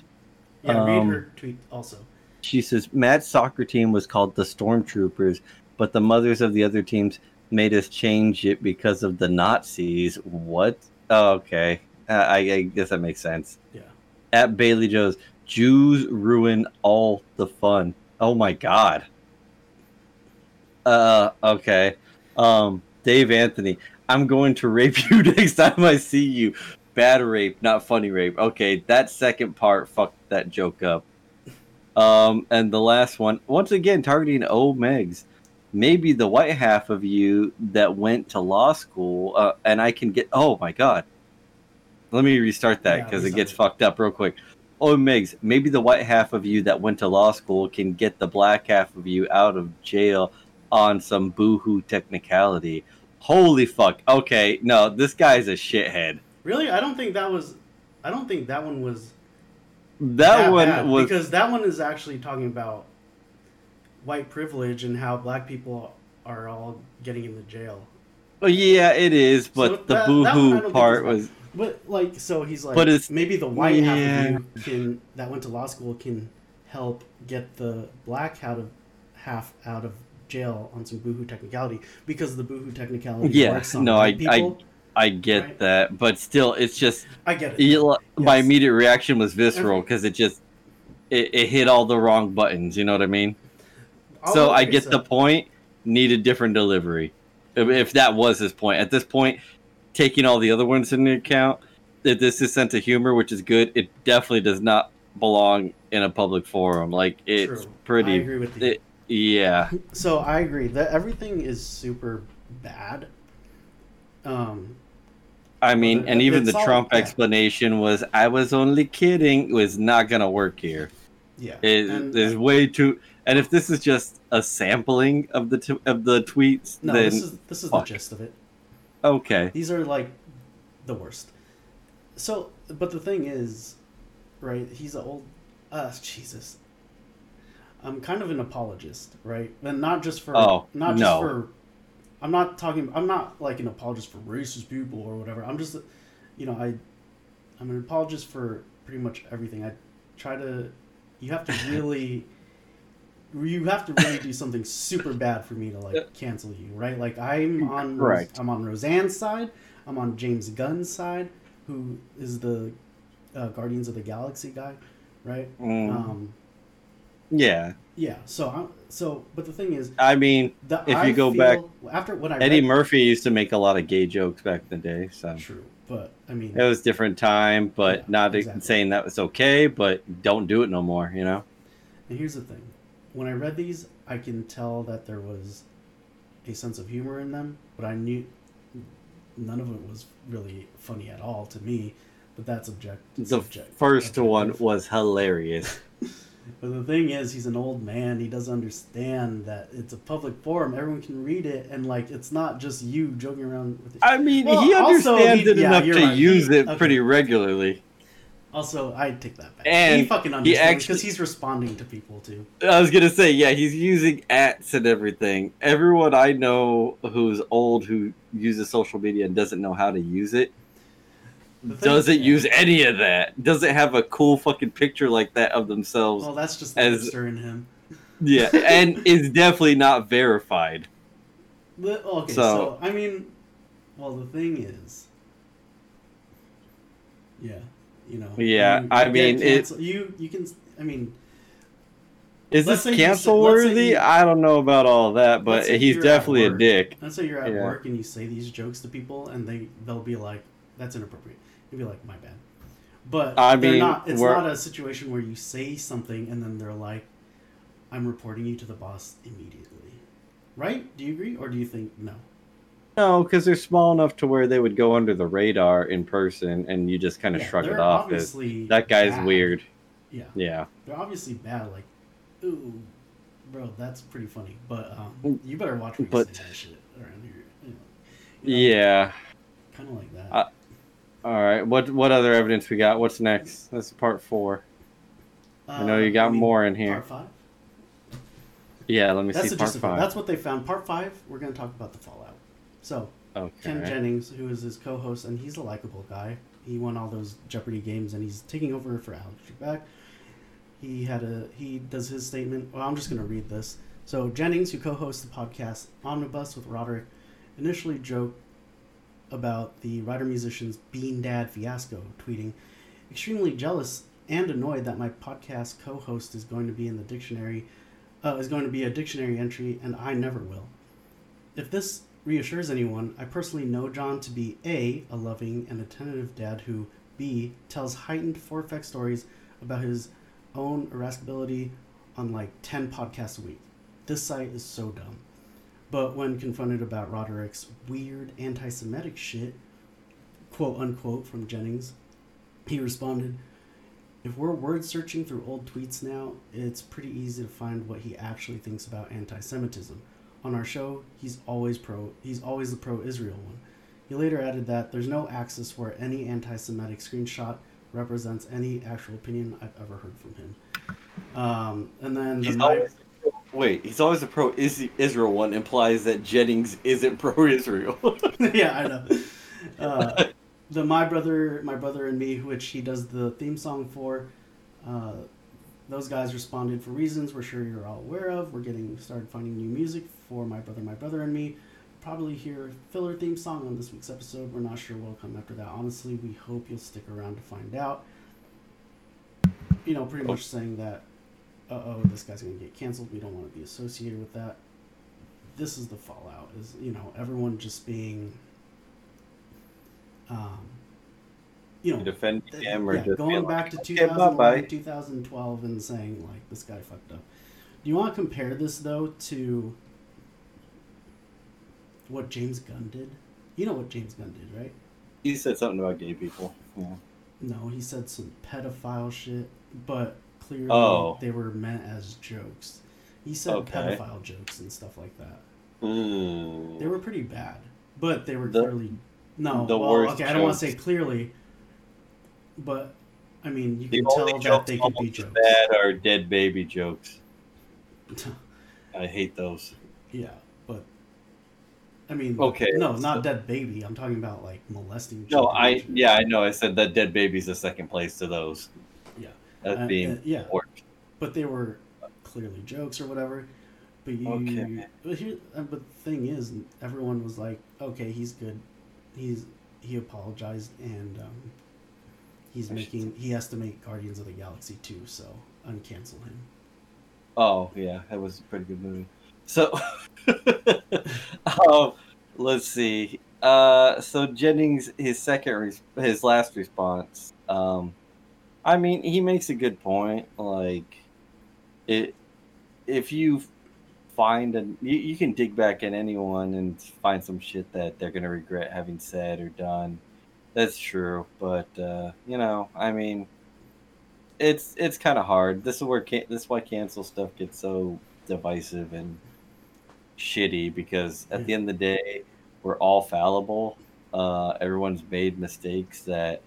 Speaker 1: yeah. read
Speaker 2: um,
Speaker 1: her tweet also.
Speaker 2: She says Matt's soccer team was called the Stormtroopers, but the mothers of the other teams made us change it because of the Nazis. What? Oh, okay. Uh, I, I guess that makes sense.
Speaker 1: Yeah.
Speaker 2: At Bailey Joe's, Jews ruin all the fun. Oh my god. Uh, okay. Um, Dave Anthony, I'm going to rape you next time I see you. Bad rape, not funny rape. Okay, that second part fucked that joke up. Um, and the last one, once again, targeting old Megs. Maybe the white half of you that went to law school, uh, and I can get. Oh my god. Let me restart that
Speaker 1: Yeah,
Speaker 2: because it gets fucked up real quick. Oh, Megs, maybe the white half of you that went to law school can get the black half of you out of jail on some boohoo technicality. Holy fuck. Okay, no, this guy's a shithead.
Speaker 1: Really, I don't think that was. I don't think that one was.
Speaker 2: That, one
Speaker 1: bad,
Speaker 2: was
Speaker 1: because that one is actually talking about white privilege and how black people are all getting into jail.
Speaker 2: Oh, yeah, it is, but
Speaker 1: So
Speaker 2: the
Speaker 1: that- that
Speaker 2: boohoo part
Speaker 1: was But like, so he's like,
Speaker 2: But it's-
Speaker 1: maybe the white
Speaker 2: yeah.
Speaker 1: half of you can that went to law school can help get the black out of half out of jail on some boohoo technicality because the boohoo technicality
Speaker 2: Yeah,
Speaker 1: works on
Speaker 2: no, I-
Speaker 1: people.
Speaker 2: I get
Speaker 1: Right.
Speaker 2: that, but still, it's just
Speaker 1: I, get it.
Speaker 2: you- my immediate reaction was visceral because it just it, it hit all the wrong buttons. You know what I mean?
Speaker 1: I'll
Speaker 2: so I get
Speaker 1: so-
Speaker 2: the point. Need a different delivery. If, that was his point, at this point, taking all the other ones into account, that this is sense of humor, which is good. It definitely does not belong in a public forum. Like it's
Speaker 1: True. I
Speaker 2: pretty.
Speaker 1: agree with you.
Speaker 2: it- yeah.
Speaker 1: So I agree that everything is super bad. Um,
Speaker 2: I mean, and even the
Speaker 1: all-
Speaker 2: Trump
Speaker 1: yeah.
Speaker 2: explanation was, "I was only kidding." Was not gonna work here.
Speaker 1: yeah,
Speaker 2: It,
Speaker 1: And-
Speaker 2: there's way too. And if this is just a sampling of the t- of the tweets,
Speaker 1: no,
Speaker 2: then
Speaker 1: this is this is
Speaker 2: fuck.
Speaker 1: the gist of it.
Speaker 2: okay.
Speaker 1: These are like the worst. So, but the thing is, right? He's an old. Uh, Jesus. I'm kind of an apologist, right? And not just for.
Speaker 2: Oh,
Speaker 1: not just
Speaker 2: no.
Speaker 1: for. I'm not talking. I'm not like an apologist for racist people or whatever. I'm just, you know, I. I'm an apologist for pretty much everything. I try to. You have to really. You have to really do something super bad for me to like cancel you, right? Like I'm on
Speaker 2: Correct.
Speaker 1: I'm on Roseanne's side. I'm on James Gunn's side, who is the uh, Guardians of the Galaxy guy, right?
Speaker 2: Mm,
Speaker 1: Um,
Speaker 2: yeah,
Speaker 1: yeah. So I'm so, but the thing is,
Speaker 2: I mean,
Speaker 1: the,
Speaker 2: If
Speaker 1: I
Speaker 2: you go back-
Speaker 1: after what I
Speaker 2: Eddie
Speaker 1: read,
Speaker 2: Murphy used to make a lot of gay jokes back in the day, so
Speaker 1: true, but I mean,
Speaker 2: it was different time. But
Speaker 1: Yeah,
Speaker 2: not
Speaker 1: exactly.
Speaker 2: saying that was okay, but don't do it no more. You know?
Speaker 1: And here's the thing: when I read these, I can tell that there was a sense of humor in them, but I knew none of it was really funny at all to me. But that's object.
Speaker 2: The
Speaker 1: subject-
Speaker 2: first one was hilarious.
Speaker 1: But the thing is, he's an old man. He doesn't understand that it's a public forum. Everyone can read it, and like it's not just you joking around with it.
Speaker 2: I mean,
Speaker 1: Well,
Speaker 2: he understands
Speaker 1: he-
Speaker 2: it
Speaker 1: yeah,
Speaker 2: enough to
Speaker 1: right.
Speaker 2: Use it
Speaker 1: okay.
Speaker 2: pretty regularly.
Speaker 1: Also, I take that back.
Speaker 2: And
Speaker 1: he fucking understands because
Speaker 2: actually-
Speaker 1: he's responding to people too.
Speaker 2: I was gonna say, yeah, he's using ats and everything. Everyone I know who's old who uses social media and doesn't know how to use it doesn't use any of that. Doesn't have a cool fucking picture like that of themselves.
Speaker 1: Well, that's just the
Speaker 2: as-
Speaker 1: in him.
Speaker 2: Yeah, and is definitely not verified.
Speaker 1: The- okay,
Speaker 2: So-
Speaker 1: so, I mean, well, the thing is, yeah, you know.
Speaker 2: Yeah,
Speaker 1: you
Speaker 2: I mean, it-
Speaker 1: you you can. I mean,
Speaker 2: Is this cancel worthy?
Speaker 1: you-
Speaker 2: I don't know about all that, but he's definitely a dick.
Speaker 1: let's say you're at
Speaker 2: Yeah.
Speaker 1: work and you say these jokes to people, and they they'll be like, "That's inappropriate." You'll be like, "My bad," but
Speaker 2: I
Speaker 1: they're
Speaker 2: mean,
Speaker 1: not. It's not a situation where you say something and then they're like, "I'm reporting you to the boss immediately." Right? Do you agree, or do you think no?
Speaker 2: No, because they're small enough to where they would go under the radar in person, and you just kind of
Speaker 1: Yeah,
Speaker 2: shrug it off as
Speaker 1: obviously
Speaker 2: that guy's
Speaker 1: bad.
Speaker 2: weird.
Speaker 1: Yeah.
Speaker 2: Yeah.
Speaker 1: they're obviously bad. Like, ooh, bro, that's pretty funny. But um,
Speaker 2: Mm,
Speaker 1: you better watch where you
Speaker 2: but-
Speaker 1: say that shit around here. You know,
Speaker 2: Yeah.
Speaker 1: kind of like that.
Speaker 2: Uh, All right. What what other evidence we got? What's next? That's part four. I know you
Speaker 1: Uh,
Speaker 2: got
Speaker 1: mean,
Speaker 2: more in here.
Speaker 1: Part five.
Speaker 2: Yeah. Let me
Speaker 1: That's
Speaker 2: see part
Speaker 1: gist of it.
Speaker 2: five.
Speaker 1: That's what they found. Part five. We're gonna talk about the fallout. So Ken Jennings, who is his co-host, and he's a likable guy. He won all those Jeopardy games, and he's taking over for Alex Trebek. He had a he does his statement. Well, I'm just gonna read this. So Jennings, who co-hosts the podcast Omnibus with Roderick, initially joked about the writer musician's Bean Dad fiasco, tweeting, "Extremely jealous and annoyed that my podcast co-host is going to be in the dictionary, uh, is going to be a dictionary entry, and I never will." If this reassures anyone, I personally know John to be A, a loving and attentive dad who, B, tells heightened four-effect stories about his own irascibility on like 10 podcasts a week. This site is so dumb. But when confronted about Roderick's weird anti Semitic shit, quote unquote, from Jennings, he responded, If we're word searching through old tweets now, it's pretty easy to find what he actually thinks about anti Semitism. On our show, he's always pro he's always the pro Israel one. He later added that there's no axis where any anti Semitic screenshot represents any actual opinion I've ever heard from him. Um, and then the
Speaker 2: He's
Speaker 1: mi-
Speaker 2: always wait. He's always a pro Israel one. Implies that Jennings isn't pro Israel.
Speaker 1: yeah, I know. Uh, the my brother, my brother and me, which he does the theme song for. Uh, those guys responded for reasons we're sure you're all aware of. We're getting started finding new music for my brother, my brother and me. Probably hear filler theme song on this week's episode. We're not sure what'll come after that. Honestly, we hope you'll stick around to find out. You know, pretty much saying that, uh oh, this guy's gonna get canceled. We don't want to be associated with that. This is the fallout. Is you know everyone just being um, you know,
Speaker 2: Defending
Speaker 1: th-
Speaker 2: him or
Speaker 1: yeah,
Speaker 2: just
Speaker 1: going back
Speaker 2: like,
Speaker 1: to
Speaker 2: "Okay,
Speaker 1: 2011,
Speaker 2: bye-bye."
Speaker 1: 2012 and saying like this guy fucked up. Do you want to compare this though to what James Gunn did? You know what James Gunn did, right?
Speaker 2: He said something about gay people. Yeah.
Speaker 1: No, he said some pedophile shit, but clearly
Speaker 2: Oh.
Speaker 1: they were meant as jokes. He said
Speaker 2: Okay.
Speaker 1: pedophile jokes and stuff like that.
Speaker 2: Ooh.
Speaker 1: They were pretty bad, but they were
Speaker 2: The-
Speaker 1: clearly no.
Speaker 2: the
Speaker 1: well,
Speaker 2: worst
Speaker 1: okay, I don't want to say clearly, but I mean you
Speaker 2: the
Speaker 1: can tell that they could be jokes.
Speaker 2: bad are dead baby jokes. I hate those.
Speaker 1: yeah, but I mean,
Speaker 2: Okay,
Speaker 1: no,
Speaker 2: so-
Speaker 1: not dead baby. I'm talking about like molesting.
Speaker 2: No, I yeah I know. I said that dead baby's the second place to those. That's
Speaker 1: Uh,
Speaker 2: being
Speaker 1: uh, yeah,
Speaker 2: worked.
Speaker 1: but they were clearly jokes or whatever. But you,
Speaker 2: Okay.
Speaker 1: but here, uh, but the thing is, everyone was like, okay, he's good. He's he apologized and um, he's
Speaker 2: I
Speaker 1: making he has to make Guardians of the Galaxy too, so uncancel him.
Speaker 2: Oh yeah, that was a pretty good movie. So, um, let's see. Uh, so Jennings, his second, res- his last response. Um, I mean, he makes a good point. Like, it, if you find a, you, you can dig back at anyone and find some shit that they're gonna regret having said or done. That's true, but uh, you know, I mean, it's it's kind of hard. This is where can- this is why cancel stuff gets so divisive and shitty because at the end of the day, we're all fallible. Uh, everyone's made mistakes that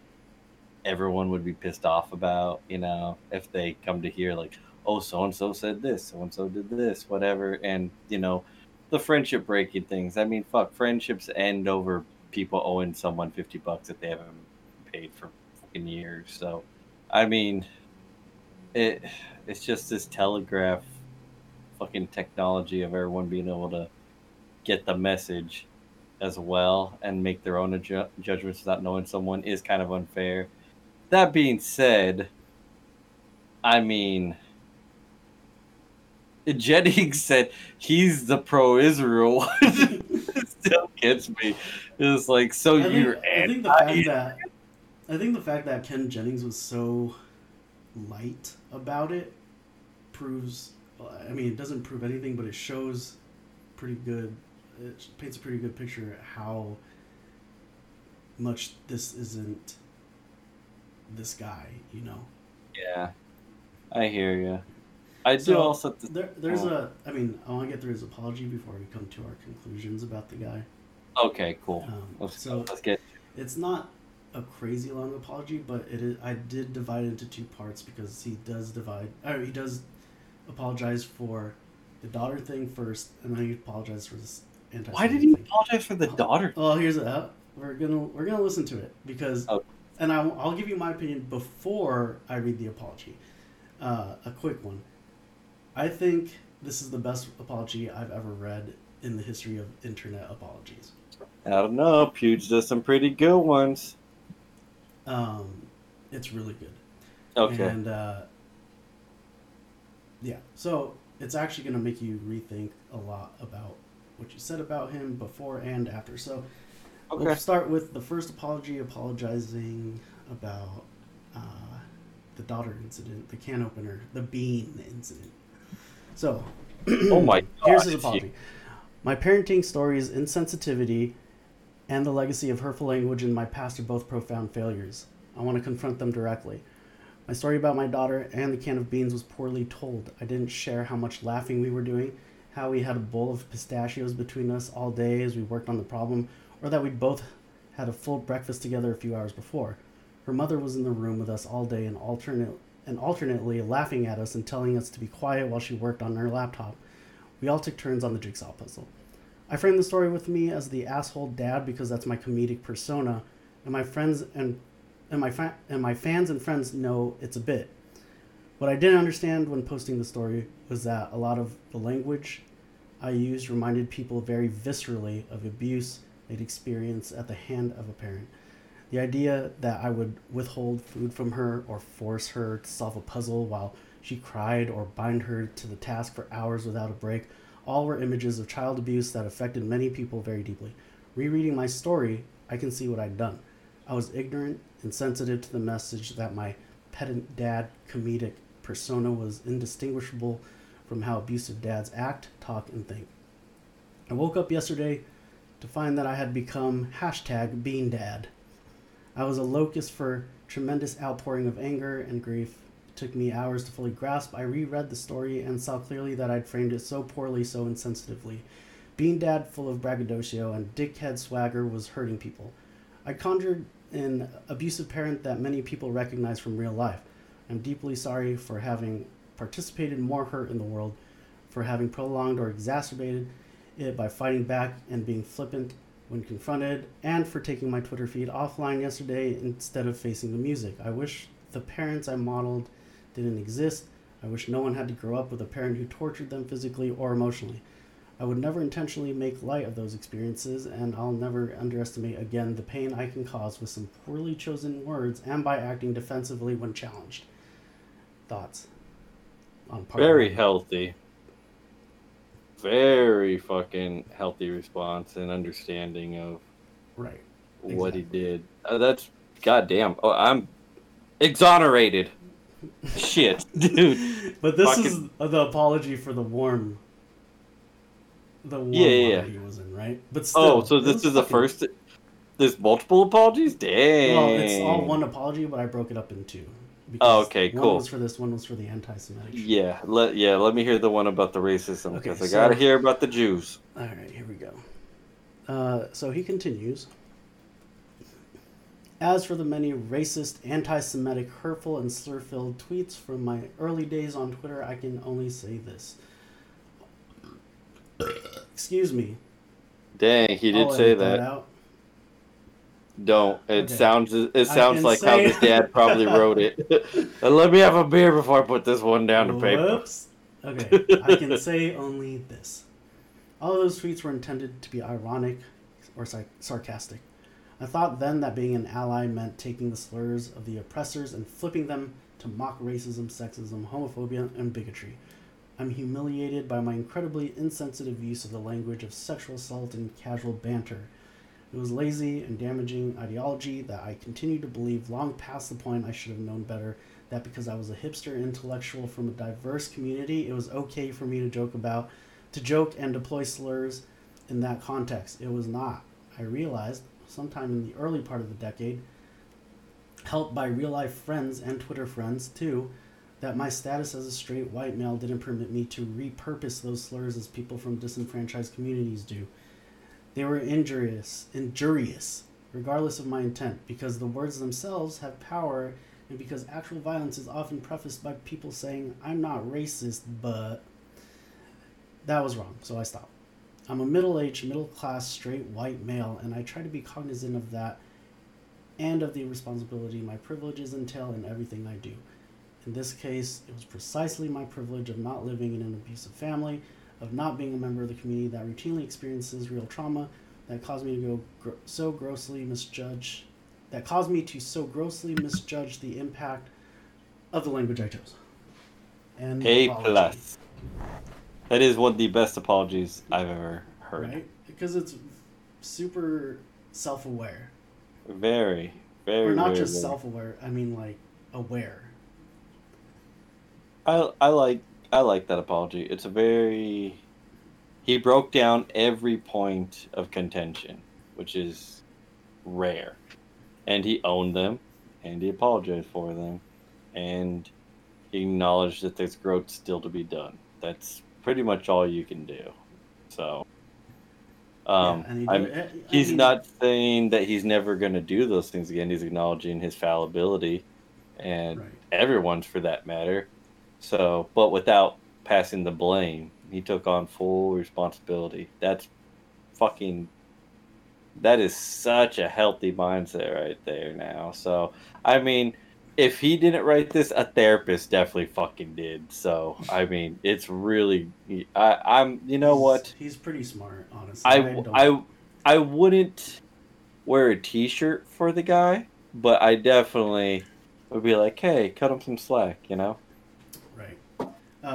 Speaker 2: everyone would be pissed off about. You know, if they come to hear like, oh, so and so said this, so and so did this, whatever, and you know, the friendship breaking things. I mean, fuck, friendships end over people owing someone fifty bucks that they haven't paid for fucking years. So, I mean, it it's just this telegraph fucking technology of everyone being able to get the message as well and make their own adju- judgments without knowing someone is kind of unfair. That being said, I mean, Jennings said he's the pro-Israel one. still gets me. It's like, so
Speaker 1: I think,
Speaker 2: you're
Speaker 1: I think the fact that I think the fact that Ken Jennings was so light about it proves. I mean, it doesn't prove anything, but it shows pretty good. It paints a pretty good picture how much this isn't this guy. You know.
Speaker 2: Yeah, I hear you. I do
Speaker 1: So,
Speaker 2: also. th-
Speaker 1: There, there's
Speaker 2: Oh.
Speaker 1: a. I mean, I want to get through his apology before we come to our conclusions about the guy.
Speaker 2: Okay, cool.
Speaker 1: Um,
Speaker 2: Let's,
Speaker 1: so
Speaker 2: let's get.
Speaker 1: it's not a crazy long apology, but it is, I did divide it into two parts because he does divide. Or he does apologize for the daughter thing first, and then he apologizes for this anti.
Speaker 2: Why did he apologize for the daughter?
Speaker 1: Well, here's a. We're gonna we're gonna listen to it because,
Speaker 2: Oh.
Speaker 1: And I, I'll give you my opinion before I read the apology. Uh, a quick one. I think this is the best apology I've ever read in the history of internet apologies.
Speaker 2: I don't know. Puge does some pretty good ones.
Speaker 1: Um, it's really good.
Speaker 2: Okay.
Speaker 1: And uh, yeah, so it's actually going to make you rethink a lot about what you said about him before and after. So we'll
Speaker 2: Okay.
Speaker 1: start with the first apology, apologizing about uh, the daughter incident, the can opener, the bean incident. So,
Speaker 2: Oh my
Speaker 1: here's
Speaker 2: God,
Speaker 1: his
Speaker 2: it's
Speaker 1: apology. My parenting stories, insensitivity, and the legacy of hurtful language in my past are both profound failures. I want to confront them directly. My story about my daughter and the can of beans was poorly told. I didn't share how much laughing we were doing, how we had a bowl of pistachios between us all day as we worked on the problem, or that we'd both had a full breakfast together a few hours before. Her mother was in the room with us all day and alternate and alternately laughing at us and telling us to be quiet while she worked on her laptop. We all took turns on the jigsaw puzzle. I framed the story with me as the asshole dad because that's my comedic persona, and my friends and and my fa- and my fans and friends know it's a bit. What I didn't understand when posting the story was that a lot of the language I used reminded people very viscerally of abuse they'd experienced at the hand of a parent. The idea that I would withhold food from her or force her to solve a puzzle while she cried or bind her to the task for hours without a break all were images of child abuse that affected many people very deeply. Rereading my story, I can see what I'd done. I was ignorant, and insensitive to the message that my pedant dad comedic persona was indistinguishable from how abusive dads act, talk, and think. I woke up yesterday to find that I had become hashtag bean dad. I was a locust for tremendous outpouring of anger and grief. It took me hours to fully grasp. I reread the story and saw clearly that I'd framed it so poorly, so insensitively. Bean Dad, full of braggadocio and dickhead swagger, was hurting people. I conjured an abusive parent that many people recognize from real life. I'm deeply sorry for having participated more hurt in the world, for having prolonged or exacerbated by fighting back and being flippant when confronted, and for taking my Twitter feed offline yesterday instead of facing the music. I wish the parents I modeled didn't exist. I wish no one had to grow up with a parent who tortured them physically or emotionally. I would never intentionally make light of those experiences, and I'll never underestimate again the pain I can cause with some poorly chosen words and by acting defensively when challenged. Thoughts on part
Speaker 2: Very healthy. Very fucking healthy response and understanding of
Speaker 1: right.
Speaker 2: what he did. Uh, that's goddamn. Oh, I'm exonerated. Shit, dude.
Speaker 1: But this
Speaker 2: Fucking-
Speaker 1: is the apology for the warm, the warm
Speaker 2: Yeah, yeah,
Speaker 1: he was in, right? But still,
Speaker 2: Oh, so this is the first. There's multiple apologies. Dang.
Speaker 1: Well, it's all one apology, but I broke it up in two.
Speaker 2: Oh, okay,
Speaker 1: One
Speaker 2: cool.
Speaker 1: was for this, one was for the anti-Semitic.
Speaker 2: Yeah, let yeah. Let me hear the one about the racism
Speaker 1: Okay,
Speaker 2: because I gotta hear about the Jews.
Speaker 1: All right, here we go. Uh, so he continues. As for the many racist, anti Semitic, hurtful, and slur filled tweets from my early days on Twitter, I can only say this. Excuse me.
Speaker 2: Dang, he did
Speaker 1: I'll
Speaker 2: say
Speaker 1: edit
Speaker 2: that. Don't. It
Speaker 1: Okay.
Speaker 2: sounds. It sounds like how his dad probably wrote it. Let me have a beer before I put this one down to paper.
Speaker 1: Whoops. Okay, I can say only this. All of those tweets were intended to be ironic or sarcastic. I thought then that being an ally meant taking the slurs of the oppressors and flipping them to mock racism, sexism, homophobia, and bigotry. I'm humiliated by my incredibly insensitive use of the language of sexual assault and casual banter. It was lazy and damaging ideology that I continue to believe long past the point I should have known better that because I was a hipster intellectual from a diverse community, it was okay for me to joke about, to joke and deploy slurs in that context. It was not. I realized sometime in the early part of the decade, helped by real life friends and Twitter friends too, that my status as a straight white male didn't permit me to repurpose those slurs as people from disenfranchised communities do. They were injurious, injurious, regardless of my intent, because the words themselves have power and because actual violence is often prefaced by people saying, I'm not racist, but. That was wrong, so I stopped. I'm a middle aged, middle class, straight white male, and I try to be cognizant of that and of the responsibility my privileges entail in everything I do. In this case, it was precisely my privilege of not living in an abusive family, of not being a member of the community that routinely experiences real trauma, that caused me to go gr- so grossly misjudge, that caused me to so grossly misjudge the impact of the language I chose. And
Speaker 2: A
Speaker 1: apology,
Speaker 2: plus. That is one of the best apologies I've ever heard.
Speaker 1: right? Because it's super self-aware,
Speaker 2: Very, very.
Speaker 1: or not
Speaker 2: very,
Speaker 1: just
Speaker 2: very-
Speaker 1: self-aware. I mean, like aware.
Speaker 2: I I like I like that apology. It's a very. He broke down every point of contention, which is rare, and he owned them, and he apologized for them, and he acknowledged that there's growth still to be done. That's pretty much all you can do. So. Um,
Speaker 1: yeah, and he
Speaker 2: I'm,
Speaker 1: did- I
Speaker 2: he's
Speaker 1: mean,
Speaker 2: not saying that he's never going to do those things again. He's acknowledging his fallibility, and
Speaker 1: Right.
Speaker 2: everyone's for that matter. So, but without passing the blame, he took on full responsibility. That's fucking. That is such a healthy mindset right there now. So, I mean, if he didn't write this, a therapist definitely fucking did. So, I mean, it's really. I, I'm. You know
Speaker 1: he's-
Speaker 2: what?
Speaker 1: He's pretty smart, honestly.
Speaker 2: I,
Speaker 1: don't-
Speaker 2: I, I wouldn't wear a T-shirt for the guy, but I definitely would be like, "Hey, cut him some slack," you know?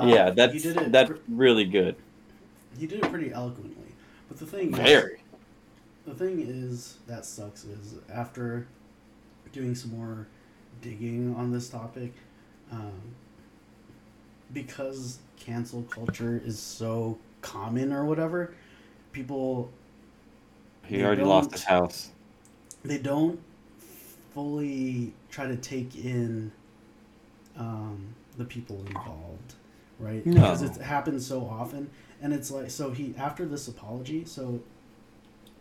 Speaker 1: Uh,
Speaker 2: yeah, that's
Speaker 1: it
Speaker 2: that's really good.
Speaker 1: he did it pretty eloquently. But the thing is,
Speaker 2: Very.
Speaker 1: the thing is that sucks is after doing some more digging on this topic, um, because cancel culture is so common or whatever, people
Speaker 2: He already lost his house.
Speaker 1: they don't fully try to take in um, the people involved, right?
Speaker 2: No.
Speaker 1: Because it happens so often, and it's like so he after this apology. So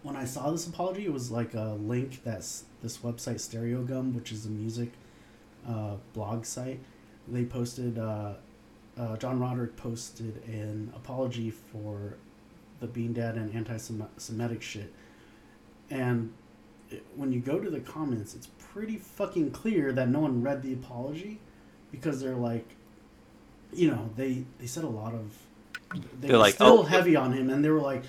Speaker 1: when I saw this apology, it was like a link that's this website Stereogum, which is a music uh, blog site. They posted uh, uh, John Roderick posted an apology for the Bean Dad and anti-Semitic shit, and it- when you go to the comments, it's pretty fucking clear that no one read the apology because they're like, you know, they they said a lot of they
Speaker 2: They're
Speaker 1: were
Speaker 2: like,
Speaker 1: still
Speaker 2: "Oh."
Speaker 1: heavy on him, and they were like,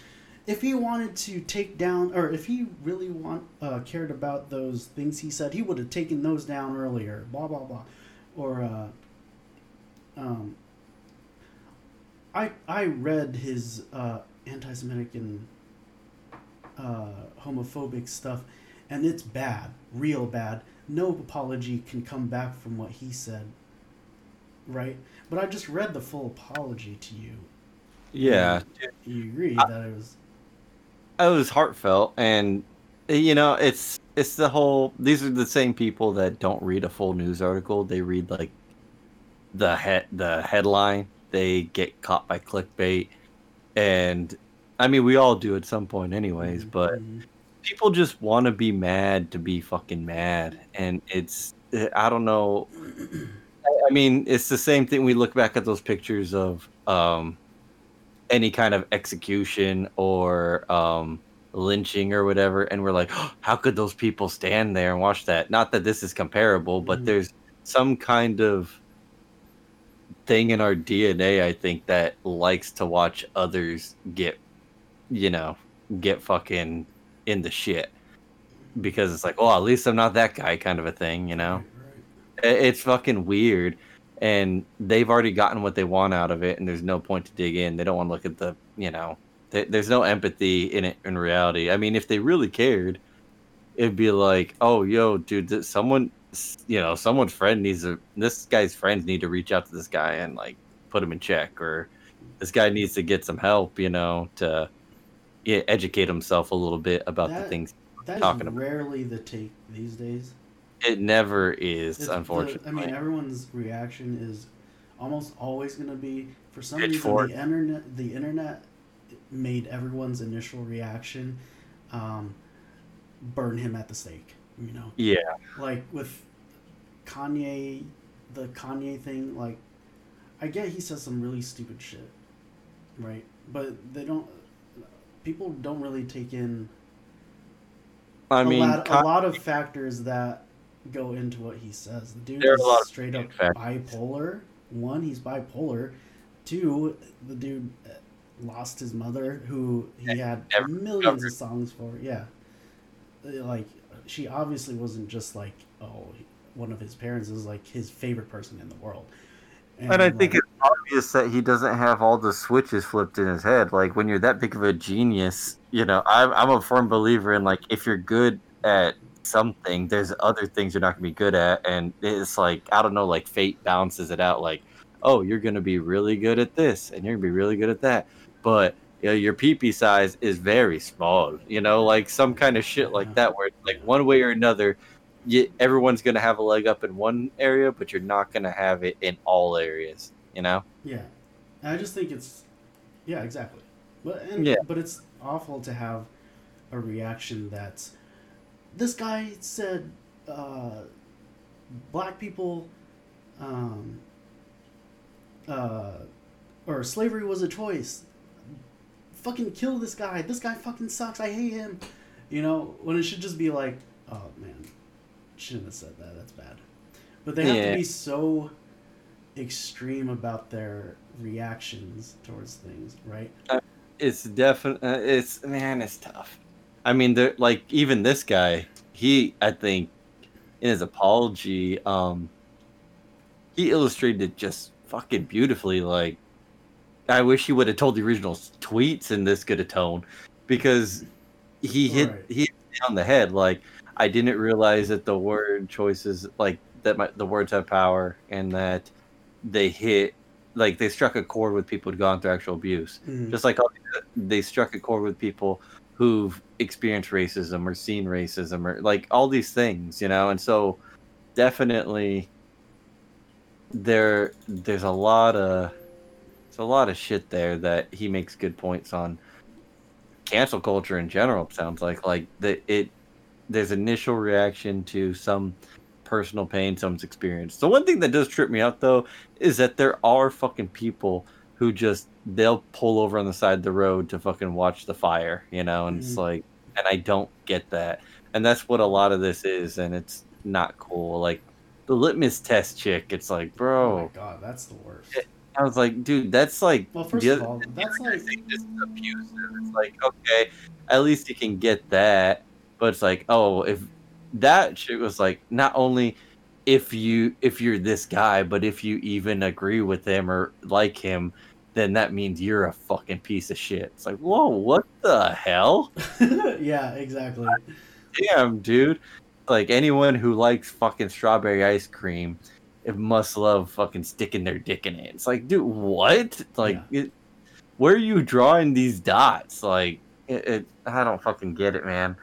Speaker 1: if he wanted to take down, or if he really want uh, cared about those things he said, he would have taken those down earlier. Blah blah blah, or uh, um, I I read his uh, anti-Semitic and uh, homophobic stuff, and it's bad, real bad. No apology can come back from what he said, right? But I just read the full apology to you.
Speaker 2: Yeah,
Speaker 1: You agree
Speaker 2: I-
Speaker 1: that it was
Speaker 2: it was heartfelt, and you know, it's it's the whole. These are the same people that don't read a full news article. They read like the head the headline. They get caught by clickbait, and I mean, we all do at some point, anyways. But
Speaker 1: Mhm.
Speaker 2: people just want to be mad to be fucking mad and it's i don't know i mean it's the same thing we look back at those pictures of um any kind of execution or um lynching or whatever and we're like how could those people stand there and watch that not that this is comparable but
Speaker 1: Mhm.
Speaker 2: there's some kind of thing in our DNA, I think, that likes to watch others get, you know, get fucking in the shit. Because it's like, oh, at least I'm not that guy kind of a thing, you know? It's fucking weird. And they've already gotten what they want out of it, and there's no point to dig in. They don't want to look at the, you know, th- there's no empathy in it in reality. I mean, if they really cared, it'd be like, oh, yo, dude, someone, you know, someone's friend needs to, this guy's friends need to reach out to this guy and like put him in check, or this guy needs to get some help, you know, to yeah, educate himself a little bit about the things.
Speaker 1: That
Speaker 2: talking about-
Speaker 1: rarely the take these days.
Speaker 2: It never is,
Speaker 1: It's the- I mean, everyone's reaction is almost always going to be for some
Speaker 2: Pitchfork.
Speaker 1: reason the internet. The internet made everyone's initial reaction um, burn him at the stake. You know,
Speaker 2: yeah,
Speaker 1: like with Kanye, the Kanye thing. Like, I get he says some really stupid shit, right? But they don't. People don't really take in
Speaker 2: I mean,
Speaker 1: lot,
Speaker 2: Ka-
Speaker 1: a lot of factors that go into what he says. The dude
Speaker 2: There are
Speaker 1: is
Speaker 2: a lot
Speaker 1: straight up
Speaker 2: factors.
Speaker 1: bipolar. One, he's bipolar. Two, the dude uh, lost his mother, who he had millions
Speaker 2: recovered.
Speaker 1: of songs for. Yeah, Uh, like she obviously wasn't just like oh one of his parents is like his favorite person in the world.
Speaker 2: And I think
Speaker 1: like,
Speaker 2: it's obvious that he doesn't have all the switches flipped in his head. Like when you're that big of a genius, you know, I'm I'm a firm believer in like if you're good at something, there's other things you're not gonna be good at, and it's like I don't know, like fate balances it out. Like, oh, you're gonna be really good at this, and you're gonna be really good at that, but you know, your PP size is very small. You know, like some kind of shit like that, where like one way or another, you, everyone's gonna have a leg up in one area, but you're not gonna have it in all areas. You know?
Speaker 1: Yeah, and I just think it's, yeah, exactly. But and,
Speaker 2: Yeah.
Speaker 1: but it's awful to have a reaction that's, this guy said, uh, black people, um, uh, or slavery was a choice. Fucking kill this guy. This guy fucking sucks. I hate him. You know, when it should just be like, oh man, shouldn't have said that. That's bad. But they have
Speaker 2: Yeah.
Speaker 1: to be so extreme about their reactions towards things, right?
Speaker 2: It's definitely uh, it's man, it's tough. I mean, there like even this guy, he I think in his apology, um, he illustrated it just fucking beautifully. Like, I wish he would have told the original tweets in this good a tone, because he hit
Speaker 1: Right.
Speaker 2: he hit on the head. Like, I didn't realize that the word choices like that my, the words have power and that they hit like they struck a chord with people who'd gone through actual abuse
Speaker 1: Mhm.
Speaker 2: just like all, they struck a chord with people who've experienced racism or seen racism or like all these things you know? And so definitely there there's a lot of it's a lot of shit there that he makes good points on. Cancel culture in general sounds like like the it there's initial reaction to some personal pain someone's experience. The one thing that does trip me out though is that there are fucking people who just they'll pull over on the side of the road to fucking watch the fire, you know, and it's
Speaker 1: Mhm.
Speaker 2: like and I don't get that. And that's what a lot of this is and it's not cool. Like the litmus test chick, it's like,
Speaker 1: Oh
Speaker 2: bro,
Speaker 1: my god, that's the worst.
Speaker 2: I was like, dude, that's like
Speaker 1: Well, first
Speaker 2: the
Speaker 1: of all, that's like
Speaker 2: just abusive. It's like, okay, at least you can get that, but it's like, oh, if that shit was like, not only if you if you're this guy, but if you even agree with him or like him, then that means you're a fucking piece of shit. It's like, whoa, what the hell?
Speaker 1: yeah, exactly.
Speaker 2: Damn, dude. Like anyone who likes fucking strawberry ice cream, it must love fucking sticking their dick in it. It's like, dude, what? Like, it, where are you drawing these dots? Like, it, it, I don't fucking get it, man.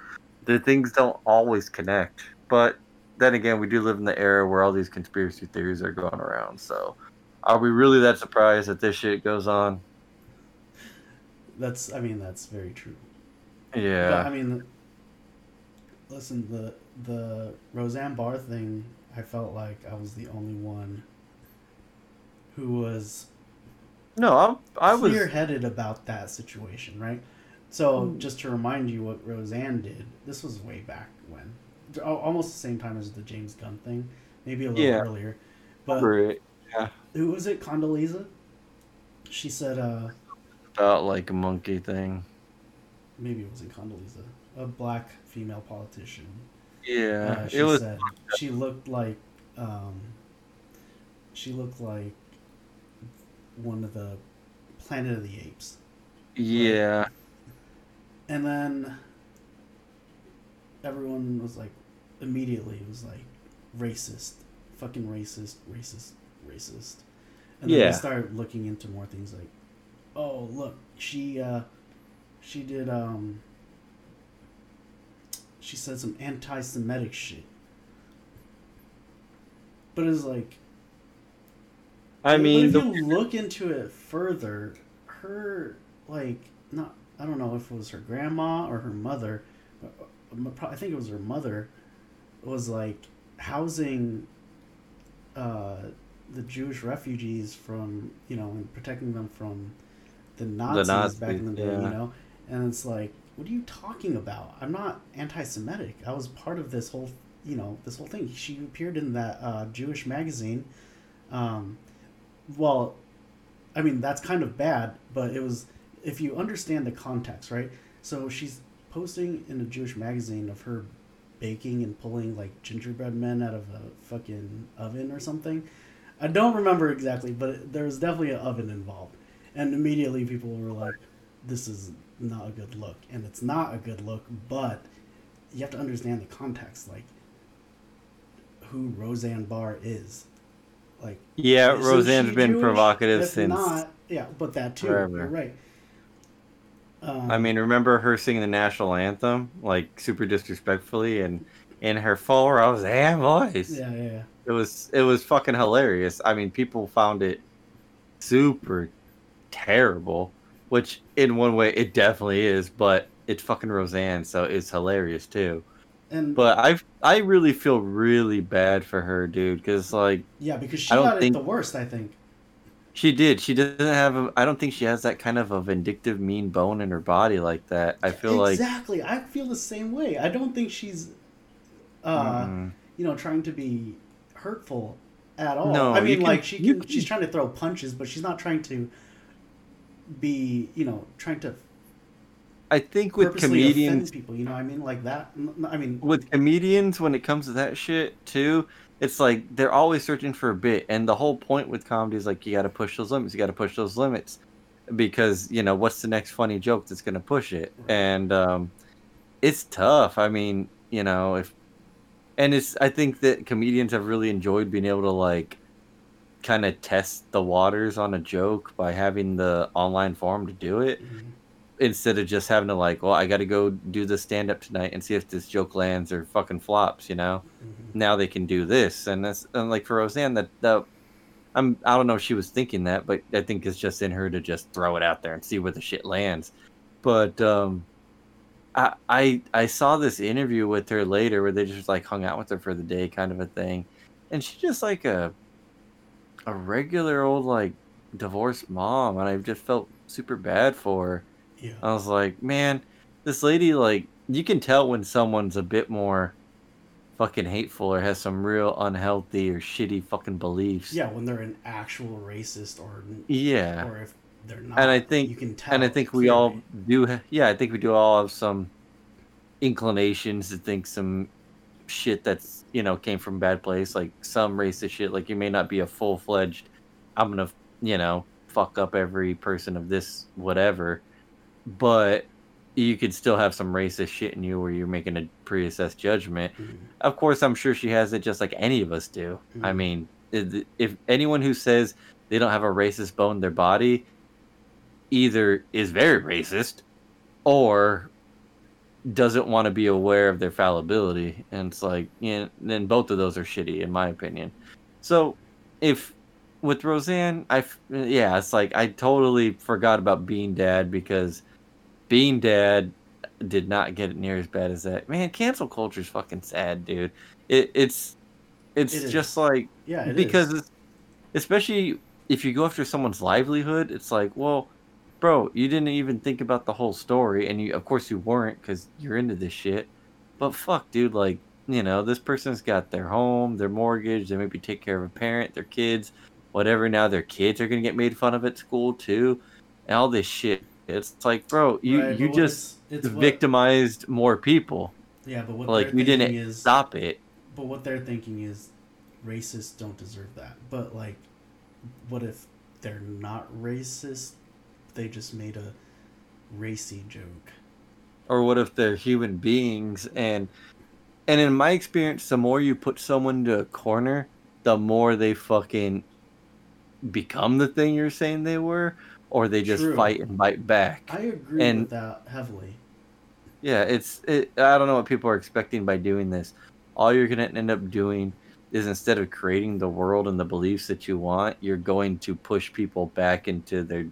Speaker 2: The things don't always connect. But then again, we do live in the era where all these conspiracy theories are going around. So, are we really that surprised that this shit goes on?
Speaker 1: That's I mean that's very true.
Speaker 2: Yeah.
Speaker 1: But I mean, listen the the Roseanne Barr thing. I felt like I was the only one who was
Speaker 2: no, I'm, I was.
Speaker 1: clear-headed about that situation, right? So hmm. just to remind you what Roseanne did, this was way back when, almost the same time as the James Gunn thing, maybe a little
Speaker 2: Yeah.
Speaker 1: earlier. But
Speaker 2: Right. Yeah.
Speaker 1: Who was it? Condoleezza. She said, uh,
Speaker 2: About like a monkey thing.
Speaker 1: maybe it wasn't Condoleezza, a black female politician.
Speaker 2: Yeah,
Speaker 1: Uh, she
Speaker 2: it was.
Speaker 1: said she looked like um, she looked like one of the Planet of the Apes,
Speaker 2: Yeah,
Speaker 1: and then everyone was like, immediately it was like racist, fucking racist, racist, racist, and then
Speaker 2: Yeah.
Speaker 1: they started looking into more things like, oh look, she uh, she did um, she said some anti-Semitic shit. But it's like,
Speaker 2: I mean,
Speaker 1: if
Speaker 2: the,
Speaker 1: you look into it further, her like not I don't know if it was her grandma or her mother, but uh, I think it was her mother, was like housing uh, the Jewish refugees from you know and protecting them from the Nazis, back in the
Speaker 2: Nazis,
Speaker 1: day, you know, and it's like, what are you talking about? I'm not anti-Semitic. I was part of this whole you know this whole thing. She appeared in that uh, Jewish magazine. Um, well, I mean that's kind of bad, but it was if you understand the context, right? So she's posting in a Jewish magazine of her baking and pulling like gingerbread men out of a fucking oven or something. I don't remember exactly, but there was definitely an oven involved, and immediately people were like, "This is not a good look," and it's not a good look, but you have to understand the context, like who Roseanne Barr is. Like
Speaker 2: yeah, Roseanne's been
Speaker 1: Jewish?
Speaker 2: provocative
Speaker 1: If
Speaker 2: since.
Speaker 1: Not, yeah, but that too.
Speaker 2: forever.
Speaker 1: You're right. Um,
Speaker 2: I mean, remember her singing the national anthem like super disrespectfully and in her full Roseanne voice.
Speaker 1: yeah, yeah.
Speaker 2: It was it was fucking hilarious. I mean, people found it super terrible, which in one way it definitely is, but it's fucking Roseanne, so it's hilarious too.
Speaker 1: And
Speaker 2: But I I really feel really bad for her, dude, because like
Speaker 1: yeah, because she got
Speaker 2: think-
Speaker 1: it the worst, I think.
Speaker 2: She did, she doesn't have. A, I don't think she has that kind of a vindictive, mean bone in her body like that. I feel like
Speaker 1: exactly. I feel the same way. I don't think she's, uh,
Speaker 2: Mm.
Speaker 1: you know, trying to be hurtful at all.
Speaker 2: No,
Speaker 1: I mean,
Speaker 2: can-
Speaker 1: like she can,
Speaker 2: can-
Speaker 1: she's trying to throw punches, but she's not trying to be, you know, trying to
Speaker 2: I think with comedians,
Speaker 1: people. You know, what I mean, like that. I mean,
Speaker 2: with comedians when it comes to that shit too it's like they're always searching for a bit and the whole point with comedy is like you got to push those limits you got to push those limits because you know what's the next funny joke that's going to push it and um it's tough i mean you know if and it's i think that comedians have really enjoyed being able to like kind of test the waters on a joke by having the online forum to do it
Speaker 1: mhm.
Speaker 2: instead of just having to like, well, I got to go do the stand up tonight and see if this joke lands or fucking flops. You know,
Speaker 1: Mhm.
Speaker 2: Now they can do this, and that's and like for Roseanne, that that I'm I don't know if she was thinking that, but I think it's just in her to just throw it out there and see where the shit lands. But um, I I I saw this interview with her later where they just like hung out with her for the day, kind of a thing, and she's just like a a regular old like divorced mom, and I just felt super bad for her.
Speaker 1: yeah,
Speaker 2: I was like, man, this lady, like, you can tell when someone's a bit more fucking hateful or has some real unhealthy or shitty fucking beliefs.
Speaker 1: yeah. When they're an actual racist or
Speaker 2: Yeah.
Speaker 1: or if they're not,
Speaker 2: And I think-
Speaker 1: you can tell.
Speaker 2: And I think we all do, yeah, I think we do all have some inclinations to think some shit that's, you know, came from a bad place, like some racist shit. Like, you may not be a full fledged, I'm gonna, you know, fuck up every person of this, whatever. But you could still have some racist shit in you where you're making a pre-assessed judgment.
Speaker 1: Mhm.
Speaker 2: Of course, I'm sure she has it just like any of us do. I
Speaker 1: Mhm.
Speaker 2: mean, if if anyone who says they don't have a racist bone in their body either is very racist or doesn't want to be aware of their fallibility. And it's like, yeah, then both of those are shitty, in my opinion. So if with Roseanne, I yeah, it's like I totally forgot about Bean Dad because Bean Dad did not get it near as bad as that. Man, cancel culture is fucking sad, dude. It, it's it's
Speaker 1: It
Speaker 2: just like
Speaker 1: Yeah, it
Speaker 2: because it's, especially if you go after someone's livelihood, it's like, well, bro, you didn't even think about the whole story, and you, of course, you weren't because you're into this shit. But fuck, dude, like, you know, this person's got their home, their mortgage, they maybe take care of a parent, their kids. whatever. Now their kids are gonna get made fun of at school too, and all this shit. It's like, bro, you
Speaker 1: Right,
Speaker 2: you just
Speaker 1: it's- it's what-
Speaker 2: victimized more people.
Speaker 1: Yeah, but what
Speaker 2: Like we didn't
Speaker 1: is,
Speaker 2: stop it.
Speaker 1: But what they're thinking is, racists don't deserve that. But like, what if they're not racist? They just made a racy joke.
Speaker 2: or what if they're human beings and and in my experience the more you put someone to a corner the more they fucking become the thing you're saying they were or they just
Speaker 1: True.
Speaker 2: fight and bite back
Speaker 1: I agree
Speaker 2: And-
Speaker 1: with that heavily.
Speaker 2: yeah it's it, i don't know what people are expecting by doing this all you're gonna end up doing is instead of creating the world and the beliefs that you want you're going to push people back into their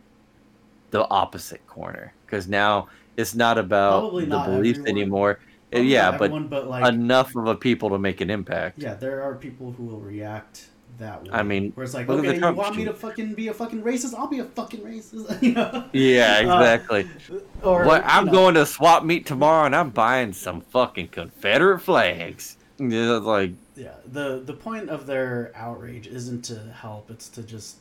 Speaker 2: the opposite corner because now it's not about
Speaker 1: Probably
Speaker 2: the
Speaker 1: not
Speaker 2: beliefs
Speaker 1: everyone.
Speaker 2: anymore
Speaker 1: Probably
Speaker 2: yeah
Speaker 1: not
Speaker 2: but
Speaker 1: but like,
Speaker 2: enough of a people to make an impact.
Speaker 1: yeah, there are people who will react that way.
Speaker 2: I mean,
Speaker 1: where it's like, okay, you want me to fucking be a fucking racist? I'll be a fucking racist. you know?
Speaker 2: Yeah,
Speaker 1: Uh,
Speaker 2: exactly.
Speaker 1: Or
Speaker 2: what
Speaker 1: you
Speaker 2: I'm
Speaker 1: know,
Speaker 2: going to swap meet tomorrow and I'm buying some fucking Confederate flags. Yeah, like
Speaker 1: Yeah, the the point of their outrage isn't to help; it's to just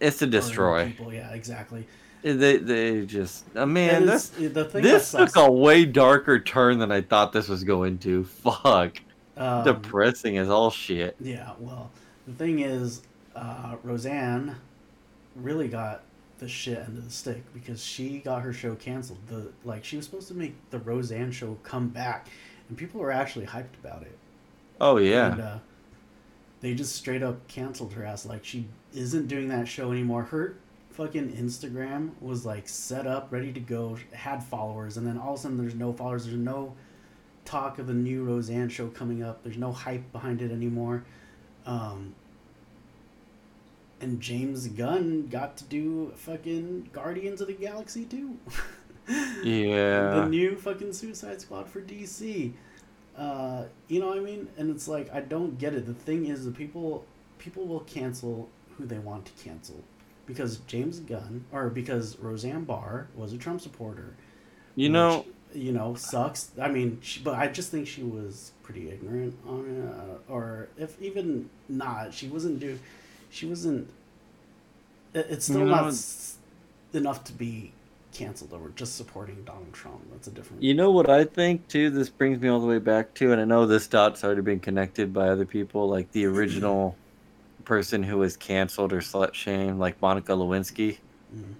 Speaker 2: it's to destroy.
Speaker 1: people. Yeah, exactly.
Speaker 2: They they just uh, man, this
Speaker 1: the thing
Speaker 2: this took a way darker turn than I thought this was going to. Fuck,
Speaker 1: um,
Speaker 2: depressing as all shit.
Speaker 1: Yeah, well, the thing is, uh, Roseanne really got the shit end of the stick because she got her show canceled. The like she was supposed to make the Roseanne show come back, and people were actually hyped about it.
Speaker 2: Oh yeah,
Speaker 1: And, uh, they just straight up canceled her ass. Like she isn't doing that show anymore. Her fucking Instagram was like set up, ready to go, had followers, and then all of a sudden there's no followers. There's no talk of the new Roseanne show coming up. There's no hype behind it anymore. Um, and James Gunn got to do fucking Guardians of the Galaxy too.
Speaker 2: yeah.
Speaker 1: the new fucking Suicide Squad for DC. Uh, you know what I mean? And it's like I don't get it. The thing is, the people people will cancel who they want to cancel because James Gunn or because Roseanne Barr was a Trump supporter.
Speaker 2: you know,
Speaker 1: which, you know, sucks. I mean, she, but I just think she was pretty ignorant on it, uh, or if even not, she wasn't do, she wasn't. it- It's still
Speaker 2: You
Speaker 1: not s- enough to be canceled over just supporting Donald Trump. That's a different.
Speaker 2: You know what I think too? This brings me all the way back to, and I know this dot's already been connected by other people, like the original person who was canceled or slut shamed, like Monica Lewinsky.
Speaker 1: Mhm.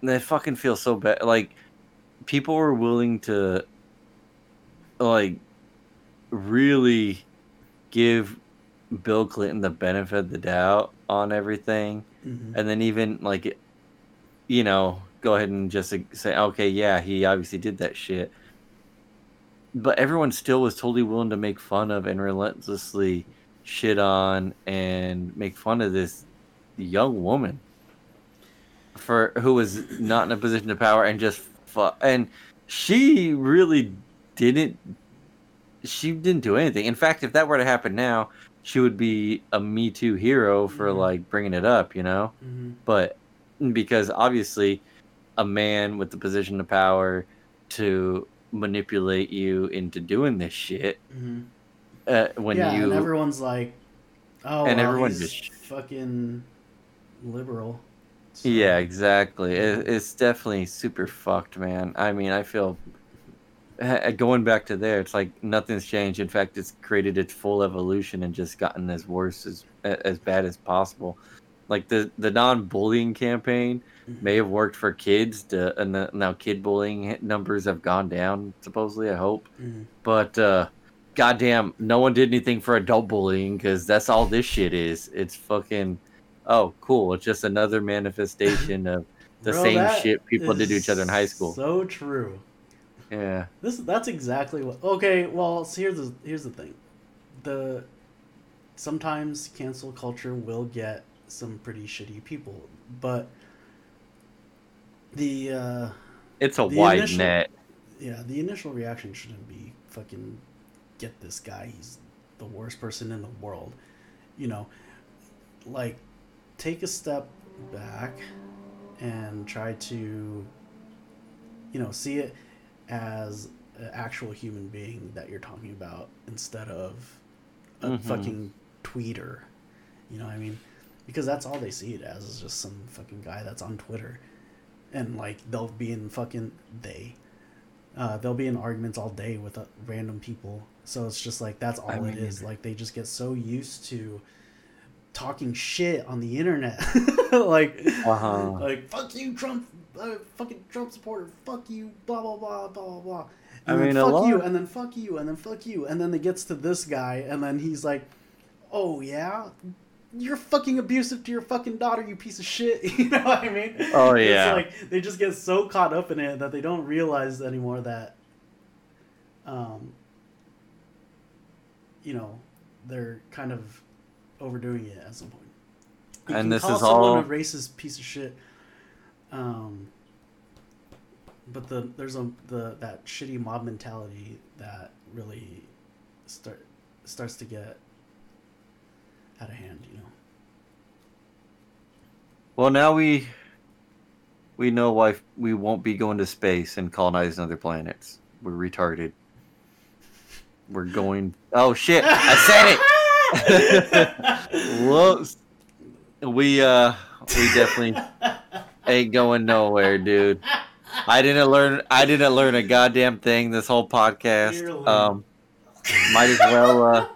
Speaker 2: And I fucking feel so bad. Like people were willing to, like, really give Bill Clinton the benefit of the doubt on everything
Speaker 1: Mhm.
Speaker 2: and then even like you know go ahead and just say okay yeah he obviously did that shit but everyone still was totally willing to make fun of and relentlessly shit on and make fun of this young woman for who was not in a position of power and just fu- and she really didn't she didn't do anything in fact if that were to happen now she would be a me too hero for
Speaker 1: Mhm.
Speaker 2: like bringing it up you know
Speaker 1: Mhm.
Speaker 2: but because obviously a man with the position of power to manipulate you into doing this shit
Speaker 1: Mhm.
Speaker 2: uh, when
Speaker 1: yeah,
Speaker 2: you
Speaker 1: and everyone's like, "Oh,
Speaker 2: And
Speaker 1: well,
Speaker 2: everyone just-
Speaker 1: fucking liberal." So-
Speaker 2: yeah exactly it, it's definitely super fucked man i mean i feel going back to there it's like nothing's changed in fact it's created its full evolution and just gotten as worse as as bad as possible like the the non-bullying campaign
Speaker 1: Mhm.
Speaker 2: may have worked for kids to and the, now kid bullying numbers have gone down supposedly i hope
Speaker 1: Mhm.
Speaker 2: but uh goddamn no one did anything for adult bullying because that's all this shit is it's fucking oh cool it's just another manifestation of the
Speaker 1: Bro,
Speaker 2: same shit people did to each other in high school
Speaker 1: So true.
Speaker 2: Yeah
Speaker 1: This that's exactly what. Okay, well, so here's the here's the thing. The sometimes cancel culture will get some pretty shitty people, but the uh
Speaker 2: it's a wide
Speaker 1: initial-
Speaker 2: net
Speaker 1: yeah, the initial reaction shouldn't be fucking get this guy. He's the worst person in the world. You know, like take a step back and try to you know, see it as an actual human being that you're talking about instead of a
Speaker 2: Mhm.
Speaker 1: fucking tweeter. You know what I mean? because that's all they see it as is just some fucking guy that's on Twitter, and like they'll be in fucking they, uh, they'll be in arguments all day with uh, random people. So it's just like that's all
Speaker 2: I mean-
Speaker 1: is. Like they just get so used to talking shit on the internet, like
Speaker 2: Uh-huh.
Speaker 1: like fuck you Trump, uh, fucking Trump supporter, fuck you, blah blah blah blah blah blah.
Speaker 2: I
Speaker 1: And then
Speaker 2: mean,
Speaker 1: fuck
Speaker 2: lot-
Speaker 1: you, and then fuck you, and then fuck you, and then it gets to this guy, and then he's like, "Oh yeah, you're fucking abusive to your fucking daughter, you piece of shit." you know what I mean?
Speaker 2: Oh, yeah.
Speaker 1: It's like they just get so caught up in it that they don't realize anymore that, um, you know, they're kind of overdoing it at some point. You
Speaker 2: And this is
Speaker 1: someone
Speaker 2: all-
Speaker 1: a racist piece of shit. Um, but the there's a the that shitty mob mentality that really start starts to get out of hand, you know.
Speaker 2: Well, now we we know why we won't be going to space and colonizing other planets. We're retarded. We're going. Oh shit! I said it. Whoops. We uh, we definitely ain't going nowhere, dude. I didn't learn. I didn't learn a goddamn thing this whole podcast. Um, might as well uh,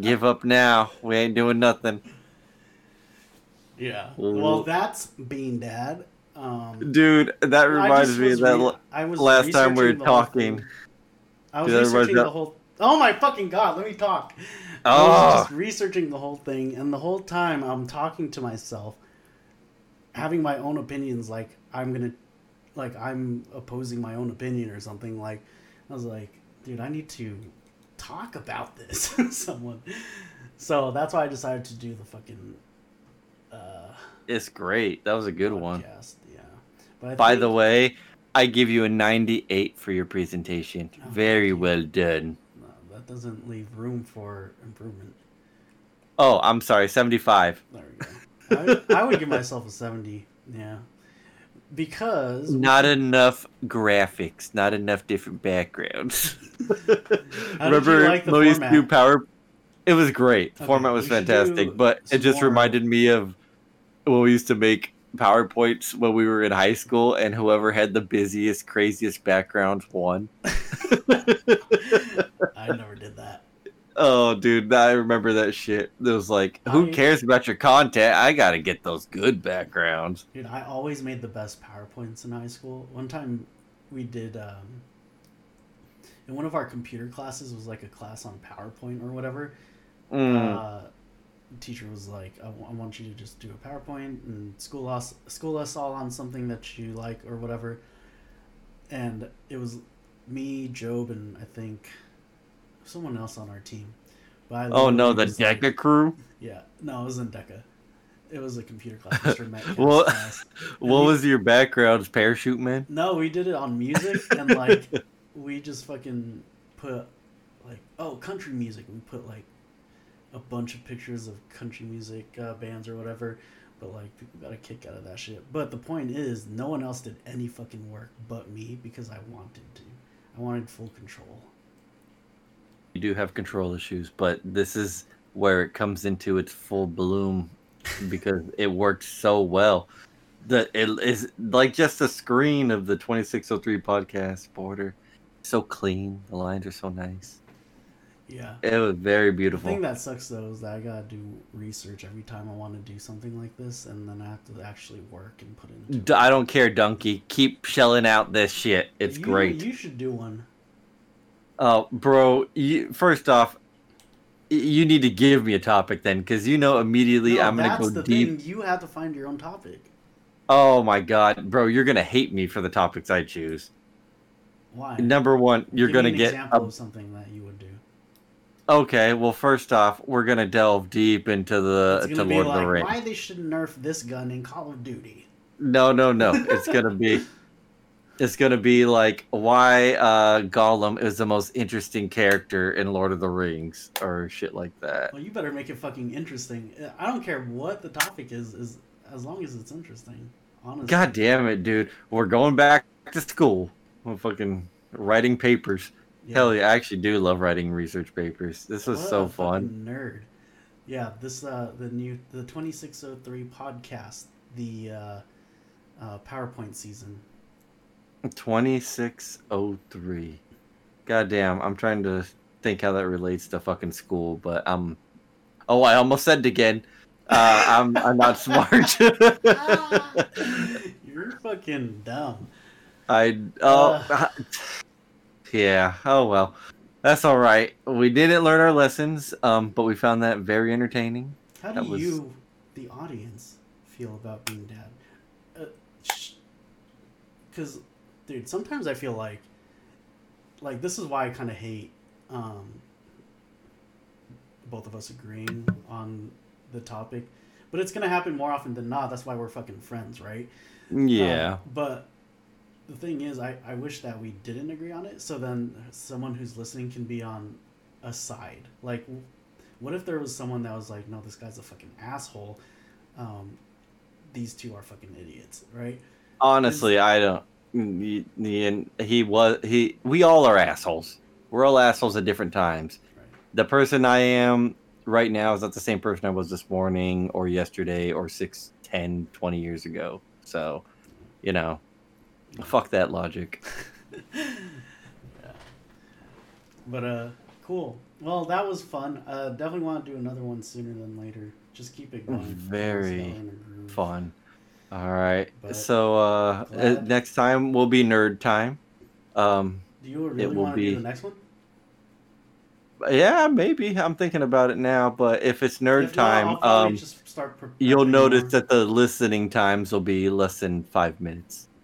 Speaker 2: give up now. We ain't doing nothing,
Speaker 1: Yeah.
Speaker 2: Ooh.
Speaker 1: Well, that's Bean Dad. Um,
Speaker 2: dude. That reminds me of that.
Speaker 1: re-
Speaker 2: l-
Speaker 1: I was
Speaker 2: last time we were
Speaker 1: researching the whole
Speaker 2: talking.
Speaker 1: I was
Speaker 2: Dude,
Speaker 1: researching the whole. Oh my fucking god! Let me talk. I
Speaker 2: Oh,
Speaker 1: was just researching the whole thing, and the whole time I'm talking to myself, having my own opinions. Like I'm gonna, like I'm opposing my own opinion or something. Like I was like, dude, I need to talk about this someone. So that's why I decided to do the fucking. Uh,
Speaker 2: it's great. That was a good one.
Speaker 1: podcast. Yeah. But I
Speaker 2: By
Speaker 1: think-
Speaker 2: the way, I give you a 98 for your presentation.
Speaker 1: Oh,
Speaker 2: Very well done.
Speaker 1: no, that doesn't leave room for improvement.
Speaker 2: Oh, I'm sorry, 75.
Speaker 1: There we go. I, I would give myself a 70. Yeah. Because.
Speaker 2: Not enough graphics, not enough different backgrounds.
Speaker 1: How did you
Speaker 2: Remember
Speaker 1: like the
Speaker 2: when we used to do power? It was great.
Speaker 1: Okay,
Speaker 2: format was fantastic, but it just
Speaker 1: more-
Speaker 2: reminded me of when we used to make PowerPoints when we were in high school, and whoever had the busiest, craziest background won.
Speaker 1: I never did that.
Speaker 2: Oh, dude, I remember that shit. It was like, who
Speaker 1: I-
Speaker 2: cares about your content? I gotta get those good backgrounds.
Speaker 1: Dude, I always made the best PowerPoints in high school. One time we did. Um, in one of our computer classes was like a class on PowerPoint or whatever.
Speaker 2: Mm.
Speaker 1: uh, teacher was like, I, w- I want you to just do a PowerPoint and school us school us all on something that you like or whatever. And it was me, Job, and I think someone else on our team. But
Speaker 2: oh no, the
Speaker 1: was like-
Speaker 2: DECA crew.
Speaker 1: yeah, no, it wasn't DECA. It was a computer class,
Speaker 2: Well-
Speaker 1: class.
Speaker 2: What
Speaker 1: we-
Speaker 2: was your background? Parachute man.
Speaker 1: No, we did it on music and like we just fucking put like oh country music. We put like a bunch of pictures of country music uh, bands or whatever. But like people got a kick out of that shit. But the point is, no one else did any fucking work but me because I wanted to. I wanted full control.
Speaker 2: You do have control issues, but this is where it comes into its full bloom because it worked so well. That it is like just a screen of the 2603 podcast border. So clean. The lines are so nice.
Speaker 1: Yeah.
Speaker 2: It was very beautiful.
Speaker 1: The thing that sucks though is that I gotta do research every time I want to do something like this, and then I have to actually work and put in.
Speaker 2: I don't care, Donkey. Keep shelling out this shit. It's
Speaker 1: You-
Speaker 2: great.
Speaker 1: You should do one.
Speaker 2: Oh, bro. You, first off, you need to give me a topic then, because you know immediately
Speaker 1: No,
Speaker 2: I'm gonna go
Speaker 1: the
Speaker 2: deep.
Speaker 1: thing. You have to find your own topic.
Speaker 2: Oh my god, bro, you're gonna hate me for the topics I choose.
Speaker 1: Why?
Speaker 2: Number one, you're gonna
Speaker 1: an
Speaker 2: get.
Speaker 1: example
Speaker 2: A,
Speaker 1: of something that you would do.
Speaker 2: okay, well, first off, we're gonna delve deep into the to Lord
Speaker 1: like
Speaker 2: of the Rings.
Speaker 1: why they should nerf this gun in Call of Duty.
Speaker 2: No, no, no. It's gonna be. It's gonna be like why uh, Gollum is the most interesting character in Lord of the Rings, or shit like that.
Speaker 1: Well, you better make it fucking interesting. I don't care what the topic is, is as long as it's interesting. Honestly.
Speaker 2: God damn it, dude. We're going back to school. We're fucking writing papers.
Speaker 1: Yeah.
Speaker 2: Hell yeah, I actually do love writing research papers. This was
Speaker 1: What
Speaker 2: so fun.
Speaker 1: Nerd. yeah, this uh the new the twenty six oh three podcast, the uh, uh PowerPoint season.
Speaker 2: 2603. Goddamn, I'm trying to think how that relates to fucking school, but um Oh, I almost said it again. Uh, I'm I'm not smart.
Speaker 1: You're fucking dumb.
Speaker 2: I oh yeah. Oh well, that's all right. We didn't learn our lessons, um, but we found that very entertaining.
Speaker 1: How
Speaker 2: That
Speaker 1: do
Speaker 2: was-
Speaker 1: you, the audience, feel about Bean Dad? Because, dude, sometimes I feel like, like this is why I kind of hate um, both of us agreeing on the topic, but it's gonna happen more often than not. That's why we're fucking friends, right?
Speaker 2: Yeah.
Speaker 1: Um, but the thing is, I, I wish that we didn't agree on it, so then someone who's listening can be on a side. Like, what if there was someone that was like, no, this guy's a fucking asshole. Um, these two are fucking idiots, right?
Speaker 2: Honestly, I don't. He, he he was he. We all are assholes. We're all assholes at different times.
Speaker 1: Right.
Speaker 2: The person I am right now is not the same person I was this morning or yesterday or six, ten, twenty years ago. So, you know, fuck that logic.
Speaker 1: But uh, cool. Well, that was fun. Uh, definitely want to do another one sooner than later. Just keep it going.
Speaker 2: Very
Speaker 1: Let's go in a groove.
Speaker 2: Fun. All right.
Speaker 1: But
Speaker 2: so uh, uh,
Speaker 1: glad-
Speaker 2: next time will be nerd time. Um,
Speaker 1: Do you really
Speaker 2: will
Speaker 1: want to
Speaker 2: be-
Speaker 1: do the next one?
Speaker 2: yeah, maybe I'm thinking about it now. But if it's nerd
Speaker 1: If
Speaker 2: time,
Speaker 1: I'll
Speaker 2: um,
Speaker 1: just start pre-
Speaker 2: you'll notice
Speaker 1: more.
Speaker 2: that the listening times will be less than five minutes.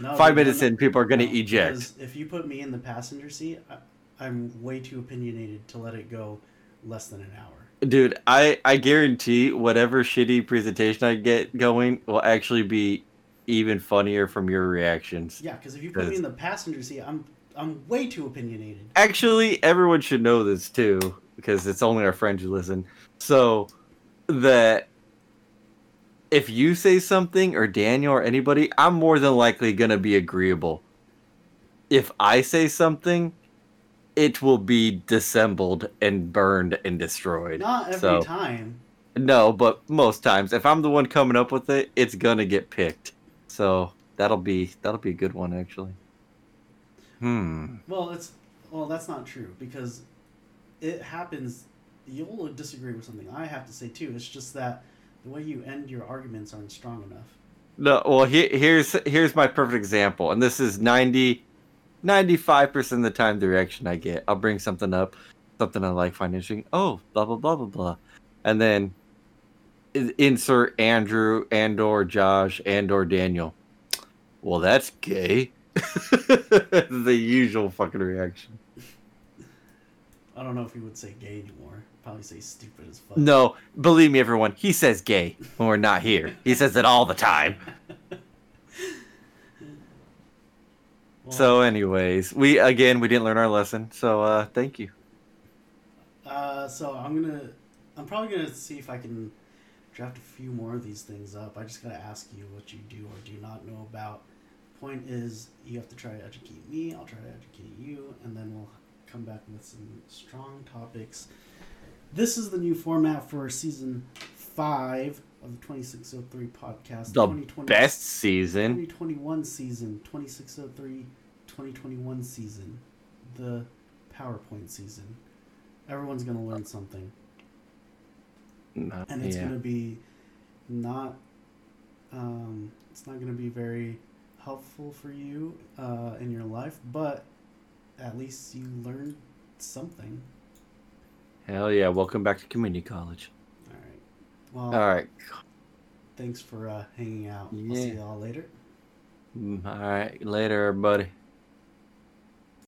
Speaker 1: No,
Speaker 2: five minutes in, people are going to
Speaker 1: no,
Speaker 2: eject.
Speaker 1: If you put me in the passenger seat, I, I'm way too opinionated to let it go less than an hour.
Speaker 2: Dude, I I guarantee whatever shitty presentation I get going will actually be even funnier from your reactions.
Speaker 1: Yeah, because if you put me in the passenger seat, I'm I'm way too opinionated.
Speaker 2: Actually, everyone should know this too because it's only our friends who listen. So that if you say something or Daniel or anybody, I'm more than likely going to be agreeable. If I say something, it will be dissembled and burned and destroyed.
Speaker 1: Not every
Speaker 2: So-
Speaker 1: time.
Speaker 2: No, but most times, if I'm the one coming up with it, it's gonna get picked. So that'll be that'll be a good one actually. Hmm.
Speaker 1: Well, it's well, that's not true because it happens. You'll disagree with something I have to say too. It's just that the way you end your arguments aren't strong enough.
Speaker 2: No, well here, here's here's my perfect example, and this is 90, 95 percent of the time the reaction I get. I'll bring something up, something I like, find interesting. Oh, blah blah blah blah blah, and then insert Andrew and or Josh and or Daniel. Well, that's gay. the usual fucking reaction.
Speaker 1: I don't know if he would say gay anymore. Probably say stupid as fuck.
Speaker 2: No, believe me, everyone. He says gay when we're not here. He says it all the time.
Speaker 1: Well,
Speaker 2: So, anyways, we again we didn't learn our lesson. So, uh, thank you.
Speaker 1: Uh, so I'm gonna, I'm probably gonna see if I can draft a few more of these things up. I just gotta ask you what you do or do not know about. Point is, you have to try to educate me. I'll try to educate you, and then we'll come back with some strong topics. This is the new format for season five of the 2603 podcast.
Speaker 2: The best season.
Speaker 1: 2021 season, 2603 2021 season, the PowerPoint season. Everyone's going to learn something.
Speaker 2: No,
Speaker 1: And it's
Speaker 2: yeah.
Speaker 1: going to be not, um, it's not going to be very helpful for you uh, in your life, but at least you learned something.
Speaker 2: Hell yeah! Welcome back to community college.
Speaker 1: All right. Well,
Speaker 2: All right,
Speaker 1: thanks for uh, hanging out. I'll see y'all later.
Speaker 2: Mm, all right. Later, everybody.